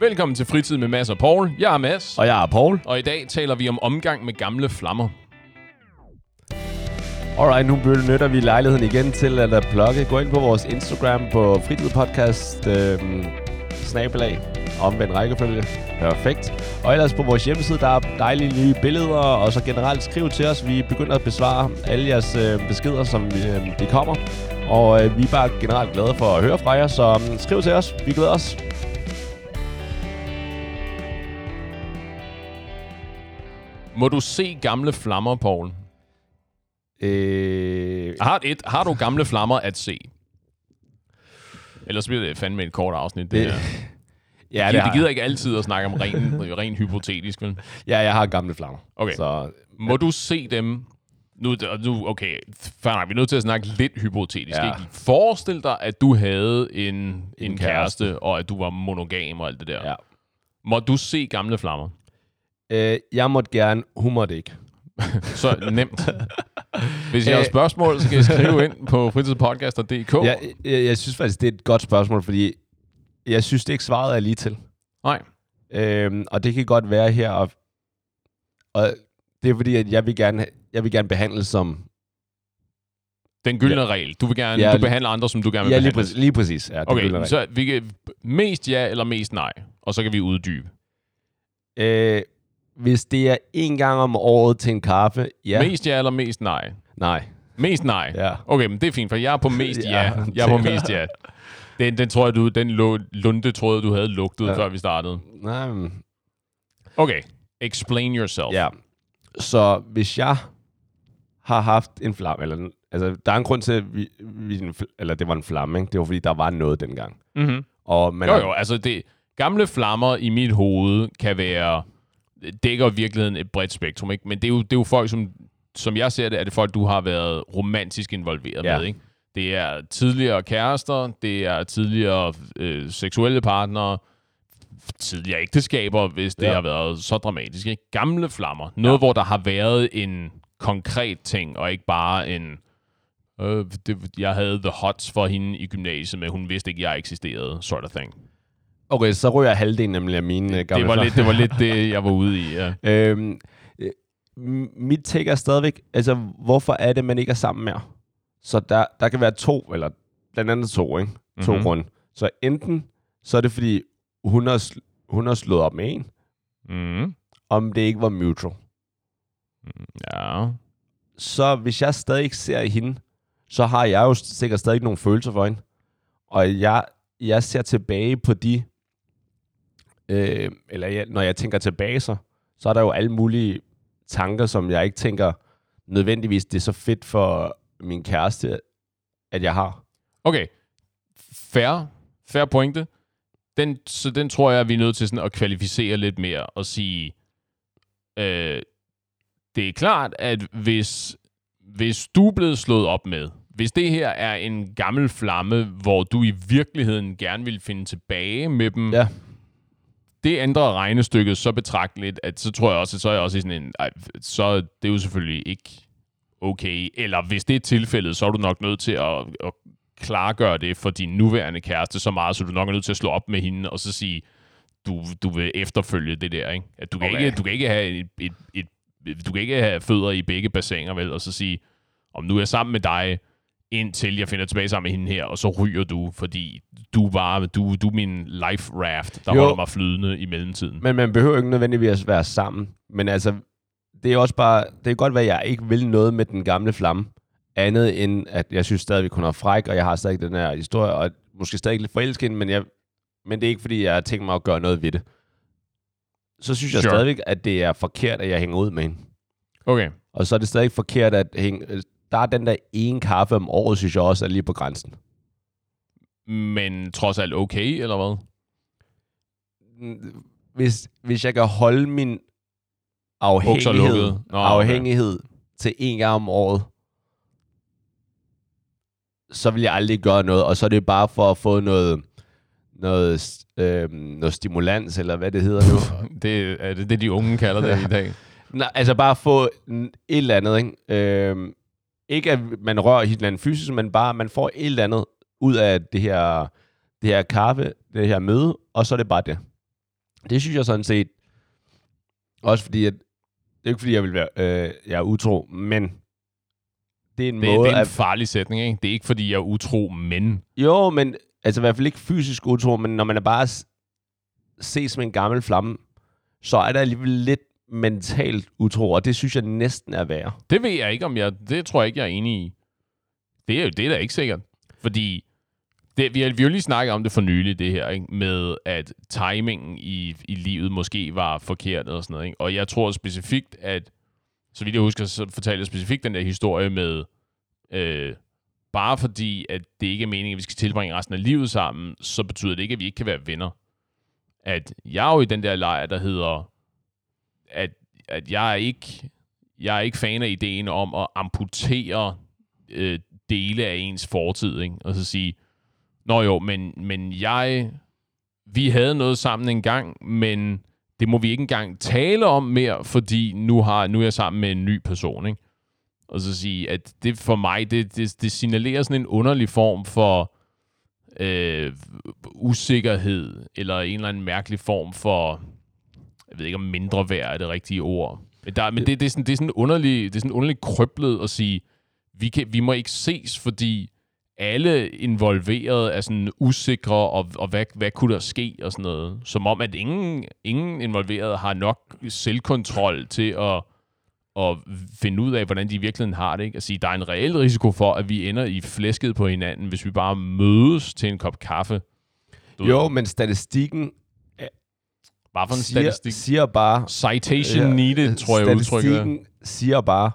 Velkommen til Fritid med Mads og Paul. Jeg er Mads, Og jeg er Paul. og i dag taler vi om omgang med gamle flammer. Alright, nu benytter vi lejligheden igen til at plukke. Gå ind på vores Instagram på fritidpodcast, øh, snabelag, omvendt rækkefølge. Perfekt. Og ellers på vores hjemmeside, der er dejlige nye billeder, og så generelt skriv til os. Vi begynder at besvare alle jeres øh, beskeder, som øh, de kommer. Og øh, vi er bare generelt glade for at høre fra jer, så øh, skriv til os. Vi glæder os. Må du se gamle flammer, Paul? Øh, Har, et, har du gamle flammer at se? Ellers bliver det fandme et kort afsnit. Det, Det- det, ja, det, det gider ikke altid at snakke om ren, ren hypotetisk, vel? Ja, jeg har gamle flammer. Okay. Så Må du se dem... Nu, nu okay, fair nok, vi er nødt til at snakke lidt hypotetisk. Ja. Ikke? Forestil dig, at du havde en, en, en kæreste. kæreste, og at du var monogam og alt det der. ja. Må du se gamle flammer? Øh, jeg måtte gerne, hun måtte ikke. Så nemt. Hvis jeg har Øh. spørgsmål, så kan I skrive ind på fritidspodcaster.dk. Jeg, jeg, jeg synes faktisk, det er et godt spørgsmål, fordi jeg synes det ikke svaret er lige til. Nej. Øhm, og det kan godt være her, og, og det er fordi, at jeg vil gerne, jeg vil gerne behandles som... Den gyldne regel. Du vil gerne, Ja, du behandler andre, som du gerne vil Ja, lige behandle. præcis. Lige præcis ja, Okay, så vi kan mest ja eller mest nej, og så kan vi uddybe. Øh, hvis det er en gang om året til en kaffe, ja. Mest ja eller mest nej? Nej. Mest nej. Ja. Okay, men det er fint, for jeg er på mest ja. Ja, Jeg er på mest ja. Den, den tror jeg, du, den lu- lunde troede, du havde lugtet, ja. Før vi startede. Nej, men, Okay, explain yourself. ja. Så hvis jeg har haft en flamme, eller altså, der er en grund til, at vi, vi eller det var en flamme, ikke? Det var fordi, der var noget dengang. Mm-hmm. Og man Jo, jo, altså det, gamle flammer i mit hoved kan være, dækker virkeligheden et bredt spektrum, ikke? Men det er jo, det er jo folk, som, som jeg ser det, er det folk, du har været romantisk involveret Ja. med, ikke? Det er tidligere kærester, det er tidligere øh, seksuelle partnere, tidligere ægteskaber, hvis det Ja. har været så dramatisk, ikke? Gamle flammer. Noget, ja. hvor der har været en konkret ting, og ikke bare en... Øh, det, jeg havde the hots for hende i gymnasiet, men hun vidste ikke, jeg eksisterede, sort of thing. Okay, så ryger jeg halvdelen nemlig af mine øh, gamle Det var, lidt, det var lidt det, jeg var ude i, ja. Øhm, øh, mit take er stadigvæk, altså, hvorfor er det, man ikke er sammen mere? Så der, der kan være to, eller blandt andet to, ikke? To Mhm. mm-hmm. grunde. Så enten, så er det fordi, hun har, hun har slået op med en, Mm. om det ikke var mutual. Ja. Så hvis jeg stadig ikke ser hende, så har jeg jo sikkert stadig nogle følelser for hende. Og jeg, jeg ser tilbage på de, øh, eller jeg, når jeg tænker tilbage så, så er der jo alle mulige tanker, som jeg ikke tænker nødvendigvis, det er så fedt for min kæreste, at jeg har. Okay. Fair. Fair pointe. Den, så den tror jeg, vi er nødt til sådan at kvalificere lidt mere og sige, øh, det er klart, at hvis, hvis du er blevet slået op med, hvis det her er en gammel flamme, hvor du i virkeligheden gerne vil finde tilbage med dem, Ja. Det ændrer regnestykket så betragteligt, at så tror jeg også, at så er jeg også i sådan en, ej, så er det jo selvfølgelig ikke okay. Eller hvis det er tilfældet, så er du nok nødt til at, at klargøre det for din nuværende kæreste så meget, så du nok er nødt til at slå op med hende og så sige, du, du vil efterfølge det der, ikke? At du, kan Okay. ikke, du kan ikke have et, et, et, du kan ikke have fødder i begge bassiner, vel? Og så sige, om nu er jeg sammen med dig, indtil jeg finder tilbage sammen med hende her, og så ryger du, fordi du var du, du er min life raft, der Jo. holder mig flydende i mellemtiden. Men man behøver ikke nødvendigvis at være sammen. Men altså, det er også bare, det kan godt være, at jeg ikke vil noget med den gamle flamme. Andet end, at jeg synes stadig, hun er fræk, og jeg har stadig den her historie, og måske stadig lidt forelsket, men, jeg, men det er ikke, fordi jeg har tænkt mig at gøre noget ved det. Så synes jeg Sure. stadigvæk, at det er forkert, at jeg hænger ud med hende. Okay. Og så er det stadig forkert, at hænge, der er den der ene kaffe om året, synes jeg også er lige på grænsen. Men trods alt okay, eller hvad? Hvis, hvis jeg kan holde min afhængighed. Nå, okay. afhængighed til en gang om året, så vil jeg aldrig gøre noget, og så er det bare for at få noget, noget, øh, noget stimulans, eller hvad det hedder nu. Det er det, det, de unge kalder det i dag. Nej, altså bare få et eller andet, ikke? Øh, ikke at man rører hinanden fysisk, men bare at man får et eller andet ud af det her, det her kaffe, det her møde, og så er det bare det. Det synes jeg sådan set, også fordi, at, det er ikke fordi, jeg vil være øh, jeg er utro, men det er en Det, måde, det er en at farlig sætning, ikke? Det er ikke, fordi jeg er utro, men... Jo, men altså i hvert fald ikke fysisk utro, men når man er bare ses som en gammel flamme, så er der alligevel lidt mentalt utro, og det synes jeg næsten er værre. Det ved jeg ikke, om jeg... Det tror jeg ikke, jeg er enig i. Det er jo det er ikke sikkert. Fordi det, vi, har, vi har jo lige snakket om det for nylig, det her, ikke? med at timingen i, i livet måske var forkert og sådan noget. Ikke? Og jeg tror specifikt, at så vidt jeg husker, så fortalte jeg specifikt den der historie med, øh, bare fordi, at det ikke er meningen, at vi skal tilbringe resten af livet sammen, så betyder det ikke, at vi ikke kan være venner. At jeg er jo i den der lejr, der hedder, at, at jeg er ikke jeg er ikke fan af ideen om at amputere øh, dele af ens fortid, ikke? Og så sige, nå jo, men, men jeg, vi havde noget sammen en gang, men det må vi ikke engang tale om mere, fordi nu, har, nu er jeg sammen med en ny person, ikke? Og så sige, at det for mig, det, det, det signalerer sådan en underlig form for øh, usikkerhed, eller en eller anden mærkelig form for, jeg ved ikke om mindre værd er det rigtige ord. Men, der, men det, det, er sådan, det er sådan underligt, det er sådan underligt krøblet at sige, vi, kan, vi må ikke ses, fordi alle involverede er sådan usikre, og, og hvad, hvad kunne der ske, og sådan noget. Som om, at ingen, ingen involverede har nok selvkontrol til at, at finde ud af, hvordan de i virkeligheden har det. Ikke? At sige, der er en reel risiko for, at vi ender i flæsket på hinanden, hvis vi bare mødes til en kop kaffe. Du Jo, ved, men statistikken bare for en siger, statistik. siger bare... Citation Ja, needed, tror jeg udtrykket er. Siger bare,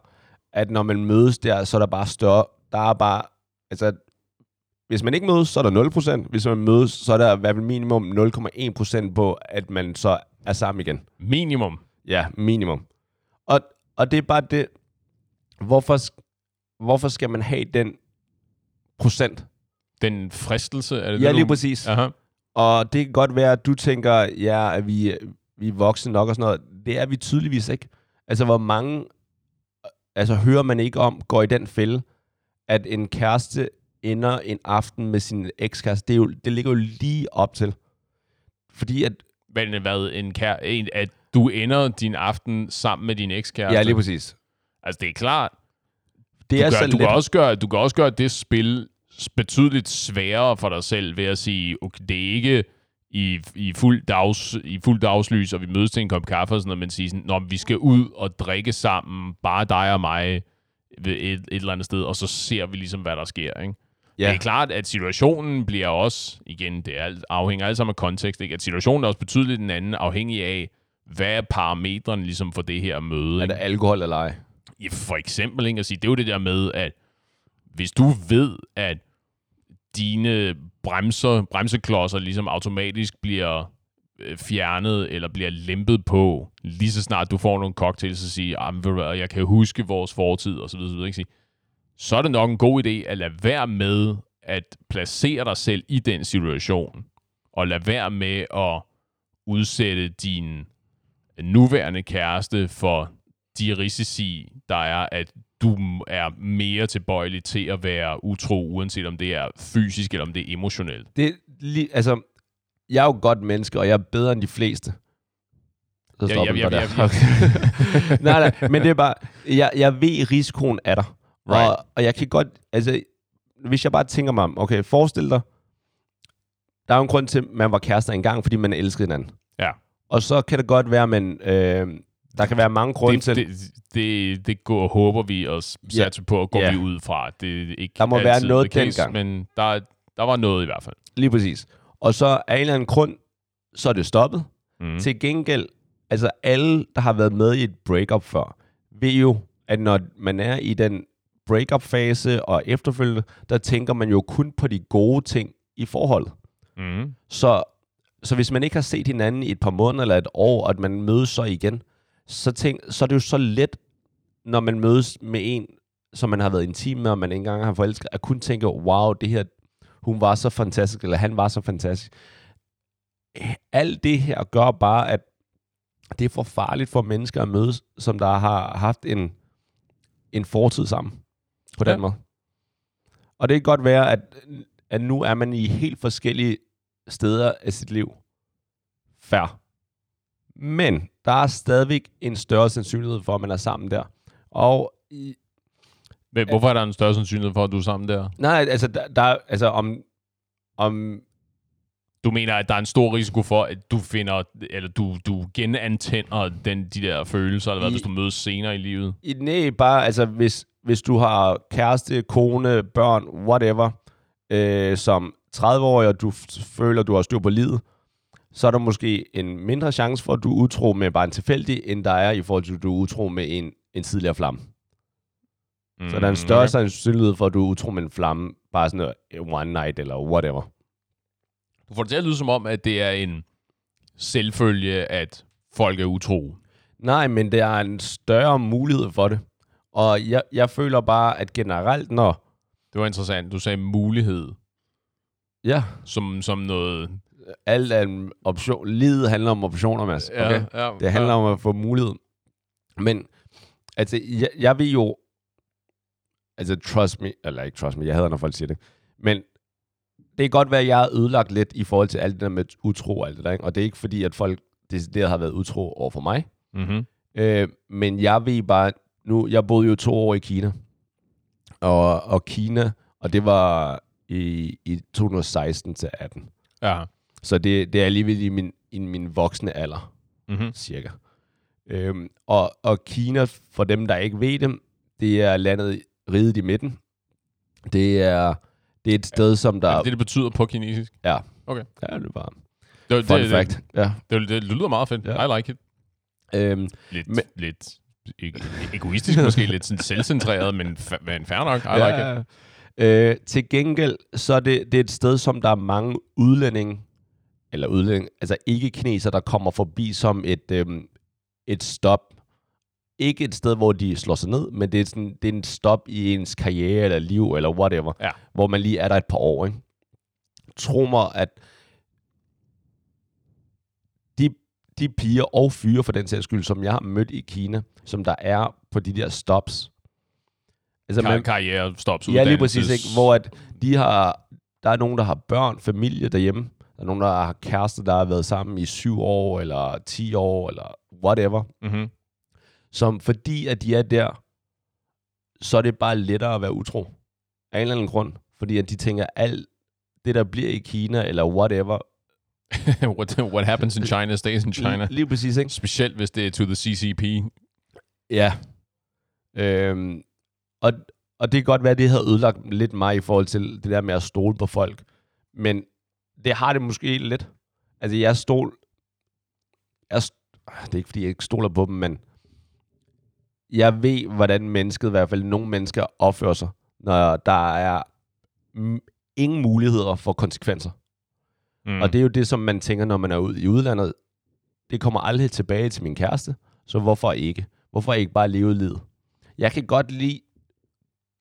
at når man mødes der, så er der bare større... Der er bare... Altså, hvis man ikke mødes, så er der 0%. Hvis man mødes, så er der i hvert fald minimum 0,1% på, at man så er sammen igen. Minimum. Ja, minimum. Og, og det er bare det... Hvorfor, hvorfor skal man have den procent? Den fristelse, er det Ja, det, lige du- præcis. Aha. Og det kan godt være, at du tænker, ja, at vi, vi er voksne nok og sådan noget. Det er vi tydeligvis ikke. Altså, hvor mange altså, hører man ikke om, går i den fælde, at en kæreste ender en aften med sin ekskæreste. Det, er jo, det ligger jo lige op til. Fordi at... Men hvad, en kær, en, at du ender din aften sammen med din ekskæreste? Ja, lige præcis. Altså, det er klart. Det Du, er gør, så du, lidt... kan også gøre, du kan også gøre det spil betydeligt sværere for dig selv ved at sige, okay, det er ikke i, i, fuld dags, i fuld dagslys, og vi mødes til en kop kaffe og sådan noget, men sige sådan, Nå, vi skal ud og drikke sammen, bare dig og mig, ved et, et eller andet sted, og så ser vi ligesom, hvad der sker, ikke? Ja. Det er klart, at situationen bliver også, igen, det er alt, afhænger alt sammen af kontekst, ikke? at situationen er også betydeligt den anden, afhængig af, hvad er parametrene ligesom for det her møde. Er Ikke? det alkohol eller ej? Ja, for eksempel, ikke? At sige, det er jo det der med, at hvis du ved, at dine bremser, bremseklodser ligesom automatisk bliver øh, fjernet eller bliver lempet på, lige så snart du får nogle cocktails og siger, ah, jeg kan huske vores fortid og så videre, ikke? Så er det nok en god idé at lade være med at placere dig selv i den situation, og lade være med at udsætte din nuværende kæreste for de risici, der er, at du er mere tilbøjelig til at være utro, uanset om det er fysisk eller om det er emotionelt. Det altså, jeg er jo et godt menneske, og jeg er bedre end de fleste. Så Ja, stopper ja, den ja, bare ja, der. nej, nej, men det er bare, jeg, jeg ved, at risikoen er der. Right. Og, og jeg kan godt, altså, hvis jeg bare tænker mig om, okay, forestil dig, der er jo en grund til, at man var kærester engang, fordi man elskede hinanden. Ja. Og så kan det godt være, men øh, der kan være mange grunde Det, til, det, det, det går, håber vi og satser på, og går Ja. vi ud fra. Det er ikke Der må være altid noget the case, dengang. Men der, der var noget i hvert fald. lige præcis. Og så af en eller anden grund, så er det stoppet. Mm. Til gengæld, altså alle, der har været med i et breakup før, ved jo, at når man er i den breakup-fase og efterfølgende, der tænker man jo kun på de gode ting i forholdet. Mm. Så, så hvis man ikke har set hinanden i et par måneder eller et år, og at man mødes så igen, så, tænk, så er det jo så let, når man mødes med en, som man har været intim med, og man ikke engang har forelsket, at kun tænke, wow, det her, hun var så fantastisk, eller han var så fantastisk. Alt det her gør bare, at det er for farligt for mennesker at mødes, som der har haft en, en fortid sammen. På den Ja. måde. Og det kan godt være, at, at nu er man i helt forskellige steder af sit liv. Færre. Men der er stadigvæk en større sandsynlighed for, at man er sammen der. Og i, Men hvorfor er der en større sandsynlighed for, at du er sammen der? nej, altså, der, der altså om, om Du mener, at der er en stor risiko for, at du finder, eller du, du genantænder den, de der følelser, eller hvad, I- hvis du mødes senere i livet? i nej, bare, altså, hvis, hvis du har kæreste, kone, børn, whatever, øh, som 30-årig, og du føler, du har styr på livet, så er der måske en mindre chance for, at du er utro med bare en tilfældig, end der er i forhold til, at du er utro med en, en tidligere flamme. Mm, så der er en større okay. sandsynlighed for, at du er utro med en flamme, bare sådan noget one night eller whatever. Du får det til at lyde som om, at det er en selvfølge, at folk er utro. Nej, men der er en større mulighed for det. Og jeg, jeg føler bare, at generelt, når... Det var interessant. Du sagde mulighed Ja, som, som noget... alt er en option. Livet handler om optioner, Mads. Okay? ja, Det handler om at få mulighed. Men, altså, jeg, jeg vil jo... Altså, trust me, eller ikke trust me, jeg hader, når folk siger det. Men det kan godt være, at jeg er ødelagt lidt i forhold til alt det der med utro og alt det der. Ikke? Og det er ikke fordi, at folk decideret har været utro over for mig. Mm-hmm. Øh, men jeg ved bare, nu, jeg boede jo to år i Kina, og, og Kina, og det var i, i 2016 til 18. Ja. Så det, det er alligevel i min, i min voksne alder, Mm-hmm. cirka. Øhm, og, og Kina, for dem, der ikke ved det, det er landet riget i midten. Det er, det er et sted, som der... Er det det, det betyder på kinesisk? ja. Okay. Ja, det er bare Det, fun det, fact. Ja. Det, det, det lyder meget fedt. Ja. I like it. Øhm, Lidt, Men- lidt e- egoistisk måske, lidt sådan selvcentreret, men, men fair nok. I like it. Øh, til gengæld, så er det, det er et sted, som der er mange udlændinge, eller udlændinge, altså ikke kineser, der kommer forbi som et, øhm, et stop. Ikke et sted, hvor de slår sig ned, men det er, sådan, det er en stop i ens karriere eller liv, eller whatever, Ja. hvor man lige er der et par år. Ikke? Tro mig, at de, de piger og fyre for den sags skyld, som jeg har mødt i Kina, som der er på de der stops, altså Kar- karriere, stops, Ja, lige præcis, ikke? Hvor at de har, der er nogen, der har børn, familie derhjemme. Der er nogen, der har kærester, der har været sammen i syv år, eller 10 år, eller whatever. Mhm. Som fordi, at de er der, så er det bare lettere at være utro. Af en eller anden grund. Fordi at de tænker, alt det, der bliver i Kina, eller whatever. what, what happens in China stays in China. Lige, lige præcis, ikke? Specielt hvis det er to the CCP. Ja. Øhm, og, og det kan godt være, at det havde ødelagt lidt mig i forhold til det der med at stole på folk. Men det har det måske lidt. Altså, jeg stol... Jeg, st- ah, det er ikke, fordi jeg ikke stoler på dem, men jeg ved, hvordan mennesket, i hvert fald nogle mennesker, opfører sig, når der er ingen muligheder for konsekvenser. Mm. Og det er jo det, som man tænker, når man er ude i udlandet. Det kommer aldrig tilbage til min kæreste, så hvorfor ikke? Hvorfor ikke bare leve livet? Jeg kan godt lide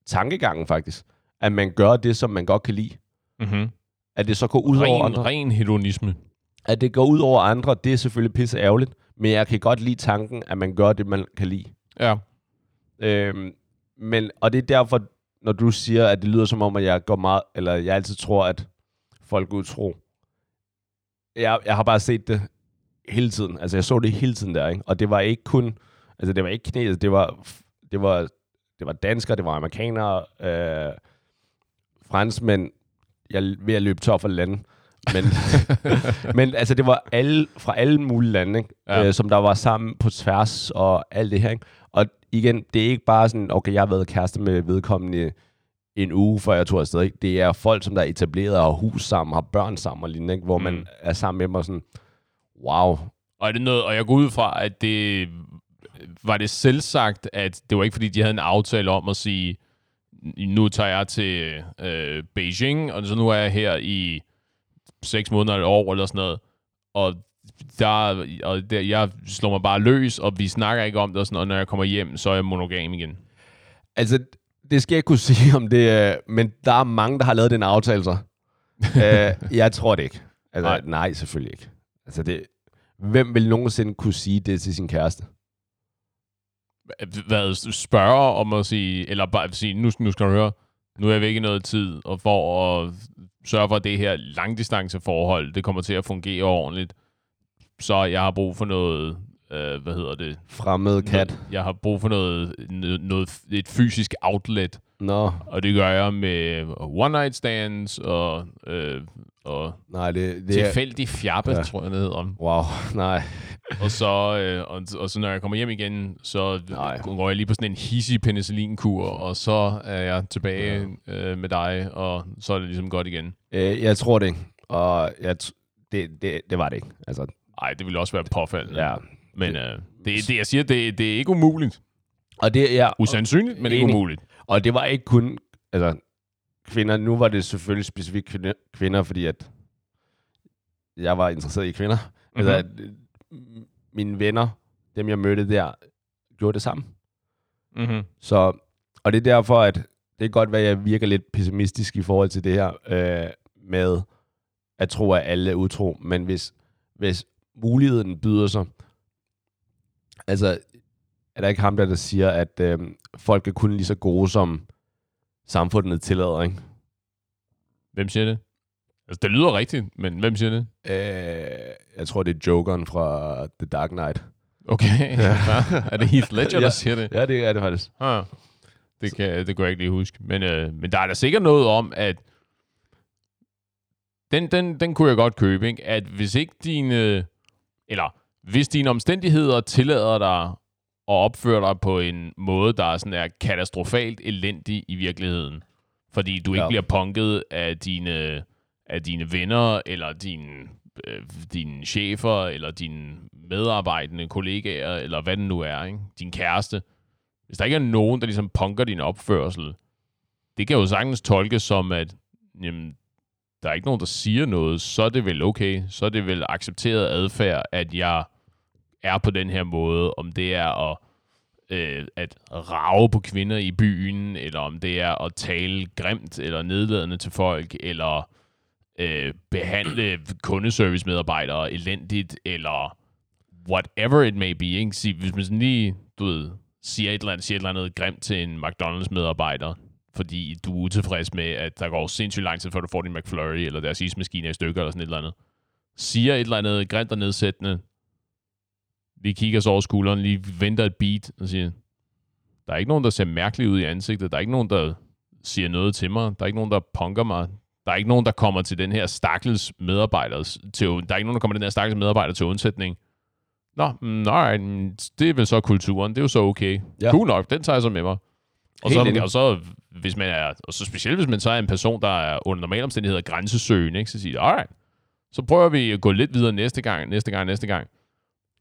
tankegangen faktisk, at man gør det, som man godt kan lide. mm-hmm. At det så går ud over ren, andre. ren hedonisme. At det går ud over andre, det er selvfølgelig pisse ærgerligt, men jeg kan godt lide tanken, at man gør det, man kan lide. Ja. Øhm, men, og det er derfor, når du siger, at det lyder som om, at jeg går meget, eller jeg altid tror, at folk er utro. Jeg, jeg har bare set det hele tiden. Altså, jeg så det hele tiden der, ikke? Og det var ikke kun, altså, det var ikke kineser, det var, det var, det var danskere, det var amerikanere, øh, franskmænd. Jeg er ved at løbe tør for lande. Men, men altså, det var alle, fra alle mulige lande, ikke? Ja. Øh, som der var sammen på tværs og alt det her. Ikke? Og igen, det er ikke bare sådan, okay, jeg har været kæreste med vedkommende en uge, før jeg tog afsted. Ikke? Det er folk, som der er etableret og har hus sammen, har børn sammen og lignende, ikke? hvor mm. Man er sammen med dem og sådan, wow. Og er det noget, og jeg går ud fra, at det var det selv sagt, at det var ikke fordi, de havde en aftale om at sige, nu tager jeg til øh, Beijing, og så nu er jeg her i seks måneder eller et år eller sådan noget, og der, og der, jeg slår mig bare løs, og vi snakker ikke om det, og, sådan, og når jeg kommer hjem, så er jeg monogam igen. Altså, det skal jeg kunne sige om det, men der er mange, der har lavet den aftale så. øh, jeg tror det ikke. Altså, Nej. nej. nej, selvfølgelig ikke. Altså, det, hvem vil nogensinde kunne sige det til sin kæreste? Hvad, spørger om at sige, eller bare sige, nu, nu skal du høre, nu er jeg væk i noget tid, og for at sørge for, at det her langdistanceforhold, det kommer til at fungere ordentligt, så jeg har brug for noget, øh, hvad hedder det? Fremmed kat. Noget, jeg har brug for noget, noget, noget, et fysisk outlet, Nå, og det gør jeg med one night stands og, øh, og nej, det, det er... tilfældig fjappe, Ja. tror jeg, det hedder. Wow, nej. Og så, øh, og, og så når jeg kommer hjem igen, så Nej. går jeg lige på sådan en hissig penicillinkur, og så er jeg tilbage ja. øh, med dig, og så er det ligesom godt igen. Øh, jeg tror det ikke. Og jeg t- det, det, det var det ikke. Altså, Nej, det ville også være påfaldende. ja. Men øh, det, det, jeg siger, det, det er ikke umuligt. Og det, ja, Usandsynligt, men ikke umuligt. Og det var ikke kun altså, kvinder. Nu var det selvfølgelig specifikt kvinder, fordi at jeg var interesseret i kvinder. Mm-hmm. Altså, at, øh, mine venner, dem jeg mødte der, gjorde det samme. Mm-hmm. Så, og det er derfor, at det kan godt være, at jeg virker lidt pessimistisk i forhold til det her øh, med at tro, at alle er utro. Men hvis, hvis muligheden byder sig, altså er der ikke ham der, der siger, at øh, folk er kun lige så gode, som samfundet tillader, ikke? Hvem siger det? Altså, det lyder rigtigt, men hvem siger det? Øh, jeg tror, det er Jokeren fra The Dark Knight. Okay. Ja. er det Heath Ledger, der Ja. siger det? Ja, det er det faktisk. Ah, det, kan, det kunne jeg ikke lige huske. Men, øh, men der er da sikkert noget om, at den, den, den kunne jeg godt købe, ikke? at hvis ikke dine, eller hvis dine omstændigheder tillader dig at opføre dig på en måde, der er sådan er katastrofalt elendig i virkeligheden, fordi du ikke ja. bliver punket af dine, af dine venner, eller dine, øh, dine chefer, eller dine medarbejdende kollegaer, eller hvad det nu er, ikke? din kæreste. Hvis der ikke er nogen, der ligesom punker din opførsel, det kan jo sagtens tolkes som, at jamen, der er ikke nogen, der siger noget, så er det vel okay. Så er det vel accepteret adfærd, at jeg er på den her måde. Om det er at, øh, at rave på kvinder i byen, eller om det er at tale grimt eller nedladende til folk, eller øh, behandle kundeservice-medarbejdere elendigt, eller whatever it may be. Ikke? Sig, hvis man sådan lige, du ved, siger et eller andet, siger et eller andet grimt til en McDonald's-medarbejder, fordi du er utilfreds med, at der går sindssygt lang tid, før du får din McFlurry, eller deres ismaskine er i stykker, eller sådan et eller andet. Siger et eller andet grimt og nedsættende, lige kigger så over skulderen, lige venter et beat, og siger, der er ikke nogen, der ser mærkelig ud i ansigtet, der er ikke nogen, der siger noget til mig, der er ikke nogen, der punker mig, der er ikke nogen, der kommer til den her stakkels medarbejder til, der er ikke nogen, der kommer den her stakkels medarbejder til undsætning. Nå, mm, nej, mm, det er vel så kulturen, det er jo så okay. Ja. Cool nok, den tager jeg så med mig. Og Helt så, enig. og så, hvis man er, og så specielt hvis man så er en person, der er under normale omstændigheder grænsesøgende, ikke, så siger jeg, alright, så prøver vi at gå lidt videre næste gang, næste gang, næste gang,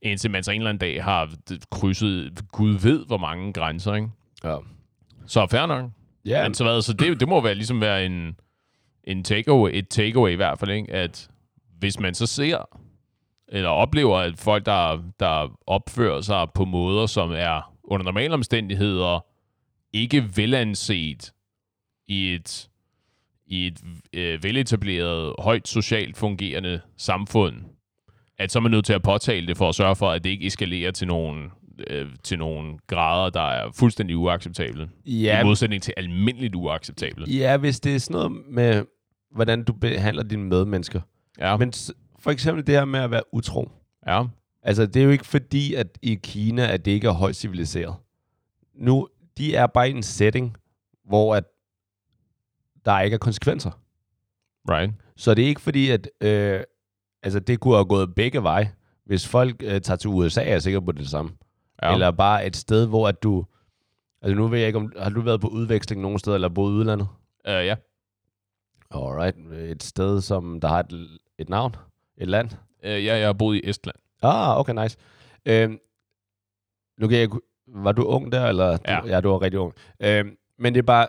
indtil man så en eller anden dag har krydset, Gud ved, hvor mange grænser, ikke? Ja. Så fair nok. Ja, Men så, hvad, så det, det må være ligesom være en, en takeaway, et takeaway i hvert fald, ikke? at hvis man så ser, eller oplever, at folk, der, der opfører sig på måder, som er under normale omstændigheder, ikke velanset i et, i et øh, veletableret, højt socialt fungerende samfund, at så er man nødt til at påtale det for at sørge for, at det ikke eskalerer til nogle, øh, til nogle grader, der er fuldstændig uacceptable. ja, I modsætning til almindeligt uacceptable. ja, hvis det er sådan noget med, hvordan du behandler dine medmennesker. Ja, Men for eksempel det her med at være utro. ja. Altså, det er jo ikke fordi, at i Kina, at det ikke er højt civiliseret. Nu, de er bare i en setting, hvor at der ikke er konsekvenser. right. Så det er ikke fordi, at øh, altså, det kunne have gået begge veje. Hvis folk øh, tager til USA, er jeg sikker på det, det samme. Ja. Ja. Eller bare et sted, hvor at du... Altså nu ved jeg ikke, om har du været på udveksling nogen steder, eller boet i udlandet? Uh, ja. Alright. Et sted, som der har et, et navn? Et land? Uh, ja, jeg har boet i Estland. Ah, okay, nice. Øhm, nu kan jeg, var du ung der, eller? Du, Ja. ja, du var rigtig ung. Øhm, men det er bare,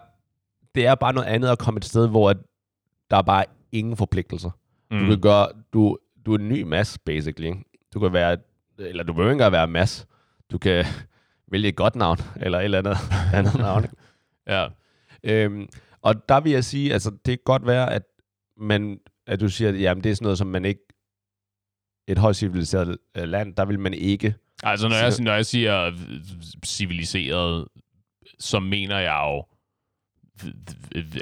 det er bare noget andet at komme et sted, hvor at der er bare ingen forpligtelser. Mm. Du kan gøre, du, du er en ny mass, basically. Du kan være, eller du behøver ikke engang være mass. Du kan vælge et godt navn, eller et eller andet, andet navn. Ja. Øhm, og der vil jeg sige, altså det kan godt være, at, man, at du siger, at jamen, det er sådan noget, som man ikke, et højt civiliseret øh, land, der vil man ikke Altså, når jeg, når jeg siger civiliseret, så mener jeg jo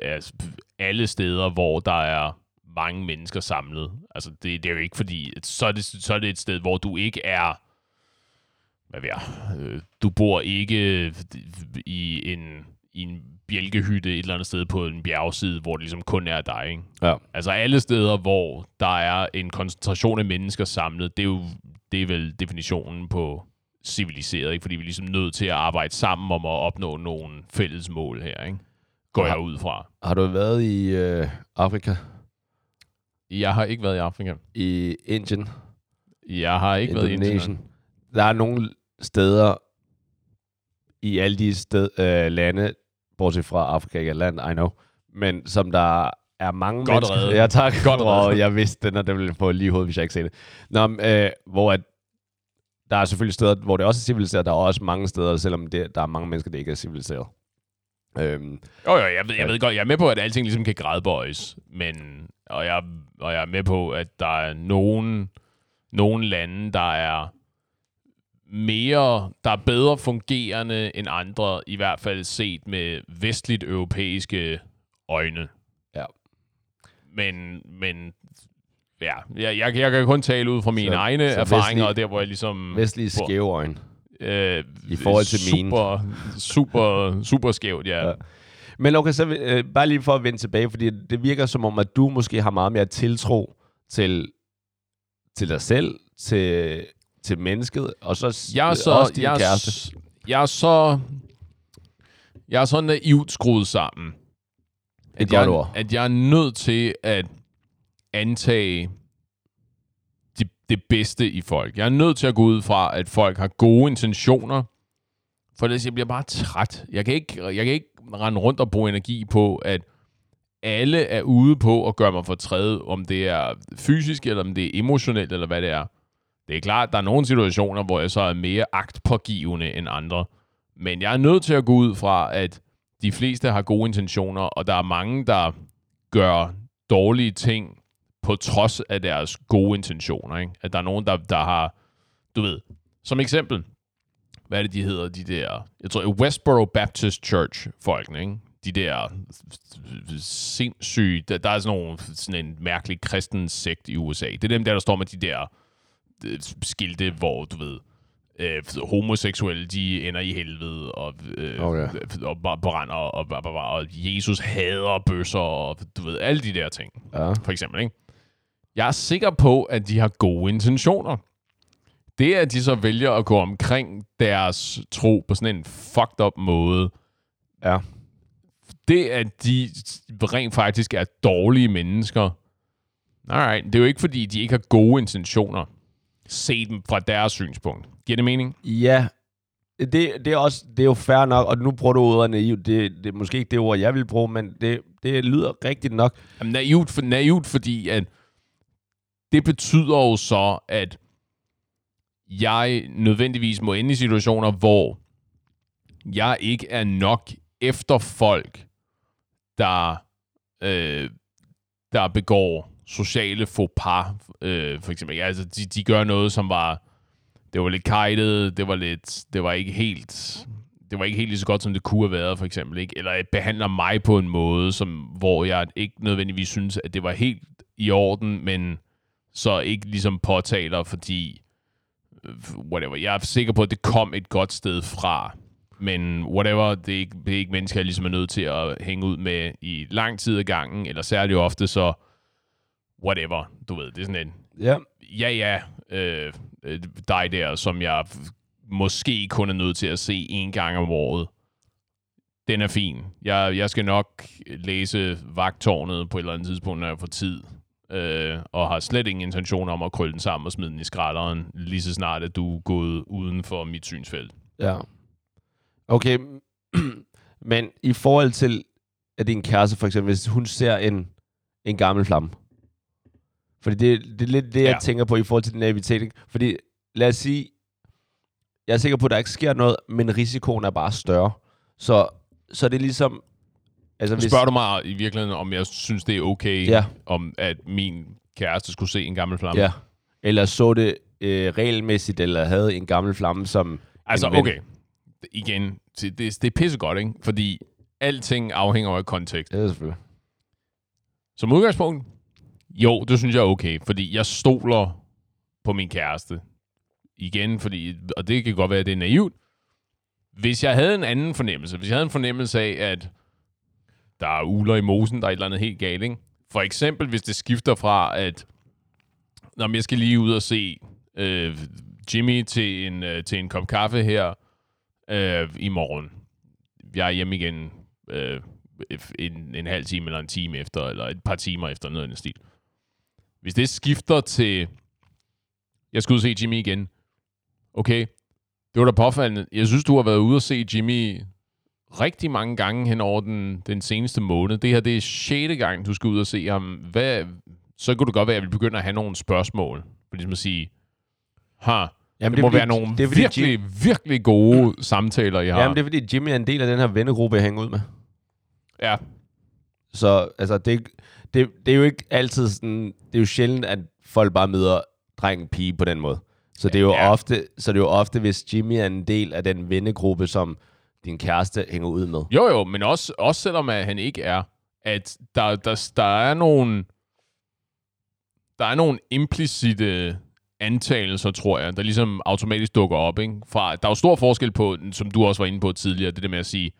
altså, alle steder, hvor der er mange mennesker samlet. Altså, det, det er jo ikke fordi, at så er, det, så er det et sted, hvor du ikke er... Hvad ved jeg? Øh, du bor ikke i en, i en bjælkehytte et eller andet sted på en bjergside, hvor det ligesom kun er dig, ikke? Ja. Altså alle steder, hvor der er en koncentration af mennesker samlet, det er jo det er vel definitionen på civiliseret, ikke? fordi vi er ligesom nødt til at arbejde sammen om at opnå nogle fælles mål her, ikke? går jeg ud fra. Har du været i øh, Afrika? Jeg har ikke været i Afrika. I Indien? Jeg har ikke været i Indien. Der er nogle steder i alle de sted, øh, lande, bortset fra Afrika, ikke land, I know, men som der er mange Godt mennesker... reddet. Ja, tak. Godt og jeg vidste den, og det ville få lige hovedet, hvis jeg ikke sagde det. Nå, men, øh, hvor at, der er selvfølgelig steder, hvor det også er civiliseret. Der er også mange steder, selvom det, der er mange mennesker, der ikke er civiliseret. Øhm, Jo, jo, jeg ved, jeg ved godt, jeg er med på, at alting ligesom kan gradbøjes, men, og jeg, og jeg er med på, at der er nogen, nogen lande, der er mere, der er bedre fungerende end andre, i hvert fald set med vestligt europæiske øjne. Ja. Men, men ja, jeg, jeg, jeg kan kun tale ud fra mine Så- egne så erfaringer, vestlige- og der hvor jeg ligesom... vestlige skæve øjne. Øh, I forhold til mine. super, super, super skævt, ja. Ja. Men okay, så øh, bare lige for at vende tilbage, fordi det virker som om, at du måske har meget mere tiltro til, til dig selv, til, til mennesket, og så Jeg er så, også din jeg, kæreste. jeg er så, jeg er så naivt skruet sammen, at jeg, at jeg er nødt til at antage det, bedste i folk. Jeg er nødt til at gå ud fra, at folk har gode intentioner, for ellers jeg bliver bare træt. Jeg kan ikke, jeg kan ikke rende rundt og bruge energi på, at alle er ude på at gøre mig fortræd, om det er fysisk, eller om det er emotionelt, eller hvad det er. Det er klart, der er nogle situationer, hvor jeg så er mere agtpågivende end andre. Men jeg er nødt til at gå ud fra, at de fleste har gode intentioner, og der er mange, der gør dårlige ting på trods af deres gode intentioner. Ikke? At der er nogen, der, der har, du ved, som eksempel, hvad er det, de hedder, de der, jeg tror, Westboro Baptist Church folkene, ikke? De der sindssyge, der, der er sådan, nogle, sådan en mærkelig kristen sekt i USA. Det er dem der, der står med de der øh, skilte, hvor du ved, øh, homoseksuelle, de ender i helvede, og, øh, Okay. og bare brænder, og, og, og, og Jesus hader bøsser, og du ved, alle de der ting, Ja. for eksempel, ikke? Jeg er sikker på, at de har gode intentioner. Det, at de så vælger at gå omkring deres tro på sådan en fucked up måde, Ja. det, at de rent faktisk er dårlige mennesker, alright, det er jo ikke, fordi de ikke har gode intentioner. Se dem fra deres synspunkt. Giver det mening? Ja, det, det, er også, det er jo fair nok, og nu bruger du ordet naiv. Det, det er måske ikke det ord, jeg vil bruge, men det, det lyder rigtigt nok. Jamen, naivt, for, naivt, fordi at det betyder jo så, at jeg nødvendigvis må ende i situationer, hvor jeg ikke er nok efter folk, der, øh, der begår sociale faux pas, øh, for eksempel. Ja, altså, de, de gør noget, som var, det var lidt kajtet, det var lidt, det var ikke helt, det var ikke helt lige så godt, som det kunne have været, for eksempel. Ikke? Eller behandler mig på en måde, som, hvor jeg ikke nødvendigvis synes, at det var helt i orden, men så ikke ligesom påtaler, fordi øh, whatever. Jeg er sikker på, at det kom et godt sted fra. Men whatever, det er ikke, det er ikke mennesker, jeg ligesom er nødt til at hænge ud med i lang tid ad gangen, eller særligt ofte, så whatever, du ved, det er sådan en, Ja. ja ja, øh, øh, dig der, som jeg måske kun er nødt til at se en gang om året. Den er fin. Jeg, jeg skal nok læse vagtårnet på et eller andet tidspunkt, når jeg får tid. Øh, og har slet ingen intention om at krølle den sammen og smide den i skralderen, lige så snart, at du er gået uden for mit synsfelt. Ja. Okay, men i forhold til, at din kæreste for eksempel, hvis hun ser en, en gammel flamme, fordi det, det er lidt det, jeg Ja. tænker på i forhold til den naivitet. ikke? Fordi lad os sige, jeg er sikker på, at der ikke sker noget, men risikoen er bare større. Så, så det er ligesom... Altså, Hvis... Spørger du mig i virkeligheden, om jeg synes, det er okay, Ja. om at min kæreste skulle se en gammel flamme? Ja. Eller så det øh, regelmæssigt, eller havde en gammel flamme som Altså, okay. Igen, det, det, det er pissegodt, ikke? Fordi alting afhænger af kontekst. Ja, selvfølgelig. Som udgangspunkt, Jo, det synes jeg er okay, fordi jeg stoler på min kæreste. Igen, fordi, og det kan godt være, at det er naivt. Hvis jeg havde en anden fornemmelse, hvis jeg havde en fornemmelse af, at der er uler i mosen, der er et eller andet helt galt, ikke? For eksempel, hvis det skifter fra, at når jeg skal lige ud og se øh, Jimmy til en, øh, til en kop kaffe her øh, i morgen. Jeg er hjemme igen øh, en, en halv time eller en time efter, eller et par timer efter noget af den stil. Hvis det skifter til, jeg skal ud og se Jimmy igen, okay, det var da påfaldende. Jeg synes, du har været ude og se Jimmy rigtig mange gange hen over den, den seneste måned. Det her, det er sjette gang, du skal ud og se ham. Hvad, så kunne det godt være, at jeg vil begynde at have nogle spørgsmål. For ligesom at sige, ha, Jamen, det, det må fordi, være nogle det er, virkelig, Jim... virkelig gode samtaler, I har. Jamen, det er fordi Jimmy er en del af den her vennegruppe, jeg hænger ud med. Ja. Så altså, det, det, det er jo ikke altid sådan... Det er jo sjældent, at folk bare møder dreng og pige på den måde. Så det er jo ja. ofte, så det er jo ofte, hvis Jimmy er en del af den vennegruppe, som din kæreste hænger ud med. Jo, jo, men også, også selvom at han ikke er, at der, der, der er nogle der er nogle implicite antagelser, tror jeg, der ligesom automatisk dukker op. Ikke? Fra, der er jo stor forskel på, som du også var inde på tidligere, det der med at sige,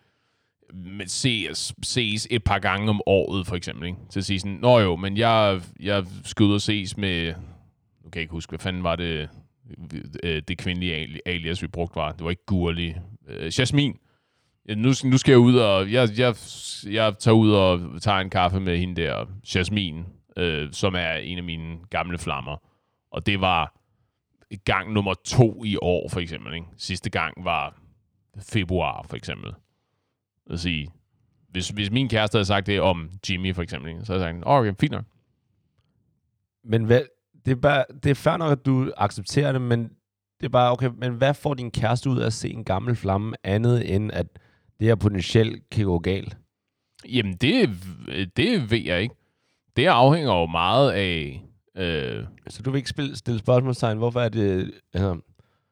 ses, ses et par gange om året, for eksempel. Ikke? Til at sige sådan, nå jo, men jeg, jeg skal ud og ses med, nu kan jeg ikke huske, hvad fanden var det, øh, det kvindelige alias, vi brugte var. Det var ikke Gurli. Øh, Jasmin. Nu, nu skal jeg ud og, jeg, jeg, jeg tager ud og tager en kaffe med hende der, Jasmin, øh, som er en af mine gamle flammer. Og det var gang nummer to i år, for eksempel. Ikke? Sidste gang var februar, for eksempel. At sige, hvis, hvis min kæreste havde sagt det om Jimmy, for eksempel, ikke? så havde jeg sagt, oh, okay, fint nok. Men hvad, det er, bare, det er fair nok, at du accepterer det, men det er bare, okay, men hvad får din kæreste ud af at se en gammel flamme, andet end at det her potentielt kan gå galt? Jamen, det, det ved jeg ikke. Det afhænger jo meget af, Øh, så du vil ikke spille, stille spørgsmålstegn? Hvorfor er det... Altså,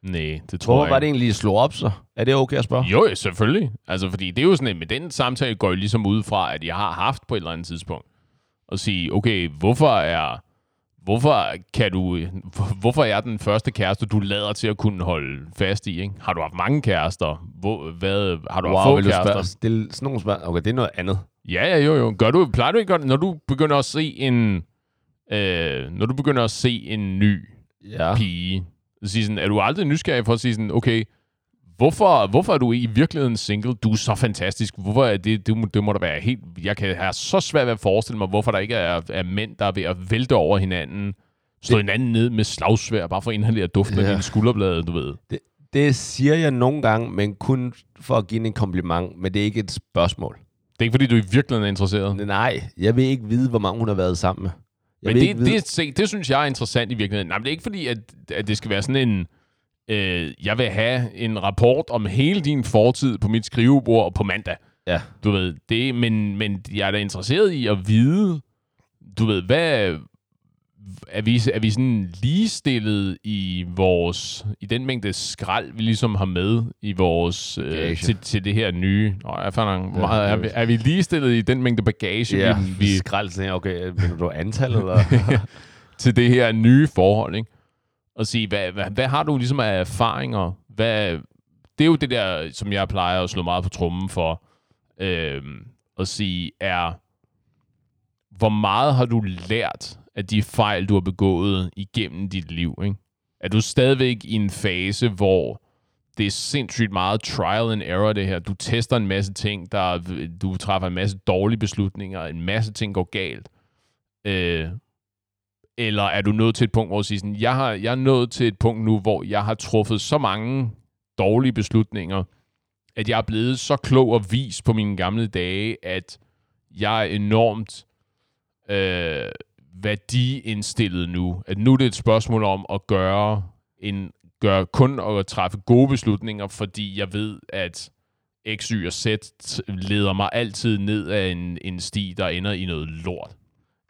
Nej, det tror Hvorfor jeg var det egentlig slå op så? Er det okay at spørge? Jo, selvfølgelig. Altså, fordi det er jo sådan, at med den samtale går jo ligesom ud fra, at jeg har haft på et eller andet tidspunkt, og sige, okay, hvorfor er, hvorfor kan du, hvorfor er den første kæreste, du lader til at kunne holde fast i, ikke? Har du haft mange kærester? Hvor, hvad, har du wow, haft få kærester? Spørge, stille sådan nogle spørgsmål. Okay, det er noget andet. Ja, ja, jo, jo. Gør du, plejer du ikke, når du begynder at se en, øh, når du begynder at se en ny ja. pige, så sådan, er du aldrig nysgerrig for at sige sådan, okay, hvorfor, hvorfor er du i virkeligheden single? Du er så fantastisk. Hvorfor er det, det, det må da være helt... Jeg kan have så svært ved at forestille mig, hvorfor der ikke er, er mænd, der er ved at vælte over hinanden, slå hinanden ned med slagsvær, bare for at inhalere duften ja. af dine skulderblade, du ved. Det, det siger jeg nogle gange, men kun for at give en kompliment, men det er ikke et spørgsmål. Det er ikke, fordi du i virkeligheden er interesseret? Nej, jeg vil ikke vide, hvor mange hun har været sammen med. Jeg men det, det, se, det synes jeg er interessant i virkeligheden. Nej, men det er ikke fordi, at, at det skal være sådan en... Øh, jeg vil have en rapport om hele din fortid på mit skrivebord på mandag. Ja. Du ved, det, men, men jeg er da interesseret i at vide, du ved, hvad, er vi, er vi sådan ligestillet i vores i den mængde skrald, vi ligesom har med i vores øh, til, til det her nye. Nå, jeg fandt ja, meget, er, vi, er vi ligestillet i den mængde bagage, ja, vi, vi skrald, okay, mener du antal eller til det her nye forhold, ikke? Og sige, hvad, hvad, hvad har du ligesom af erfaringer? Hvad, det er jo det der, som jeg plejer at slå meget på trummen for, øh, at sige, er, hvor meget har du lært af de fejl, du har begået igennem dit liv. Ikke? Er du stadigvæk i en fase, hvor det er sindssygt meget trial and error, det her. Du tester en masse ting, der, du træffer en masse dårlige beslutninger, en masse ting går galt. Øh, eller er du nået til et punkt, hvor du siger sådan, jeg, har, jeg er nået til et punkt nu, hvor jeg har truffet så mange dårlige beslutninger, at jeg er blevet så klog og vis på mine gamle dage, at jeg er enormt øh, værdiindstillet nu. At nu er det et spørgsmål om at gøre en gøre kun at træffe gode beslutninger, fordi jeg ved, at X, Y og Z leder mig altid ned af en, en sti, der ender i noget lort.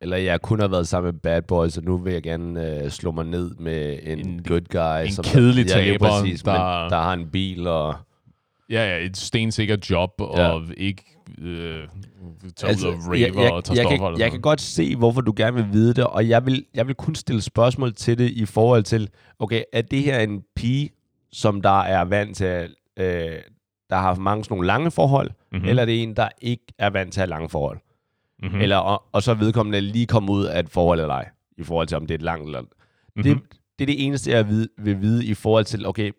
Eller jeg kun har været sammen med bad boys, og nu vil jeg gerne øh, slå mig ned med en, en good guy. En som kedelig taber, ja, præcis, der... Men, der har en bil og... Ja, ja, et stensikkert job, Ja. og ikke øh, tage altså, ud og rave jeg, og tage jeg, stoffer. kan, jeg kan godt se, hvorfor du gerne vil vide det, og jeg vil, jeg vil kun stille spørgsmål til det i forhold til, okay, er det her en pige, som der er vant til, øh, der har haft mange sådan nogle lange forhold, Mhm. mm. eller er det en, der ikke er vant til at have lange forhold? Mhm. Mm. Eller, og, og så er vedkommende lige kommet ud af et forhold eller ej, i forhold til, om det er et langt eller... Mhm. Det, det er det eneste, jeg ved, vil vide i forhold til, okay,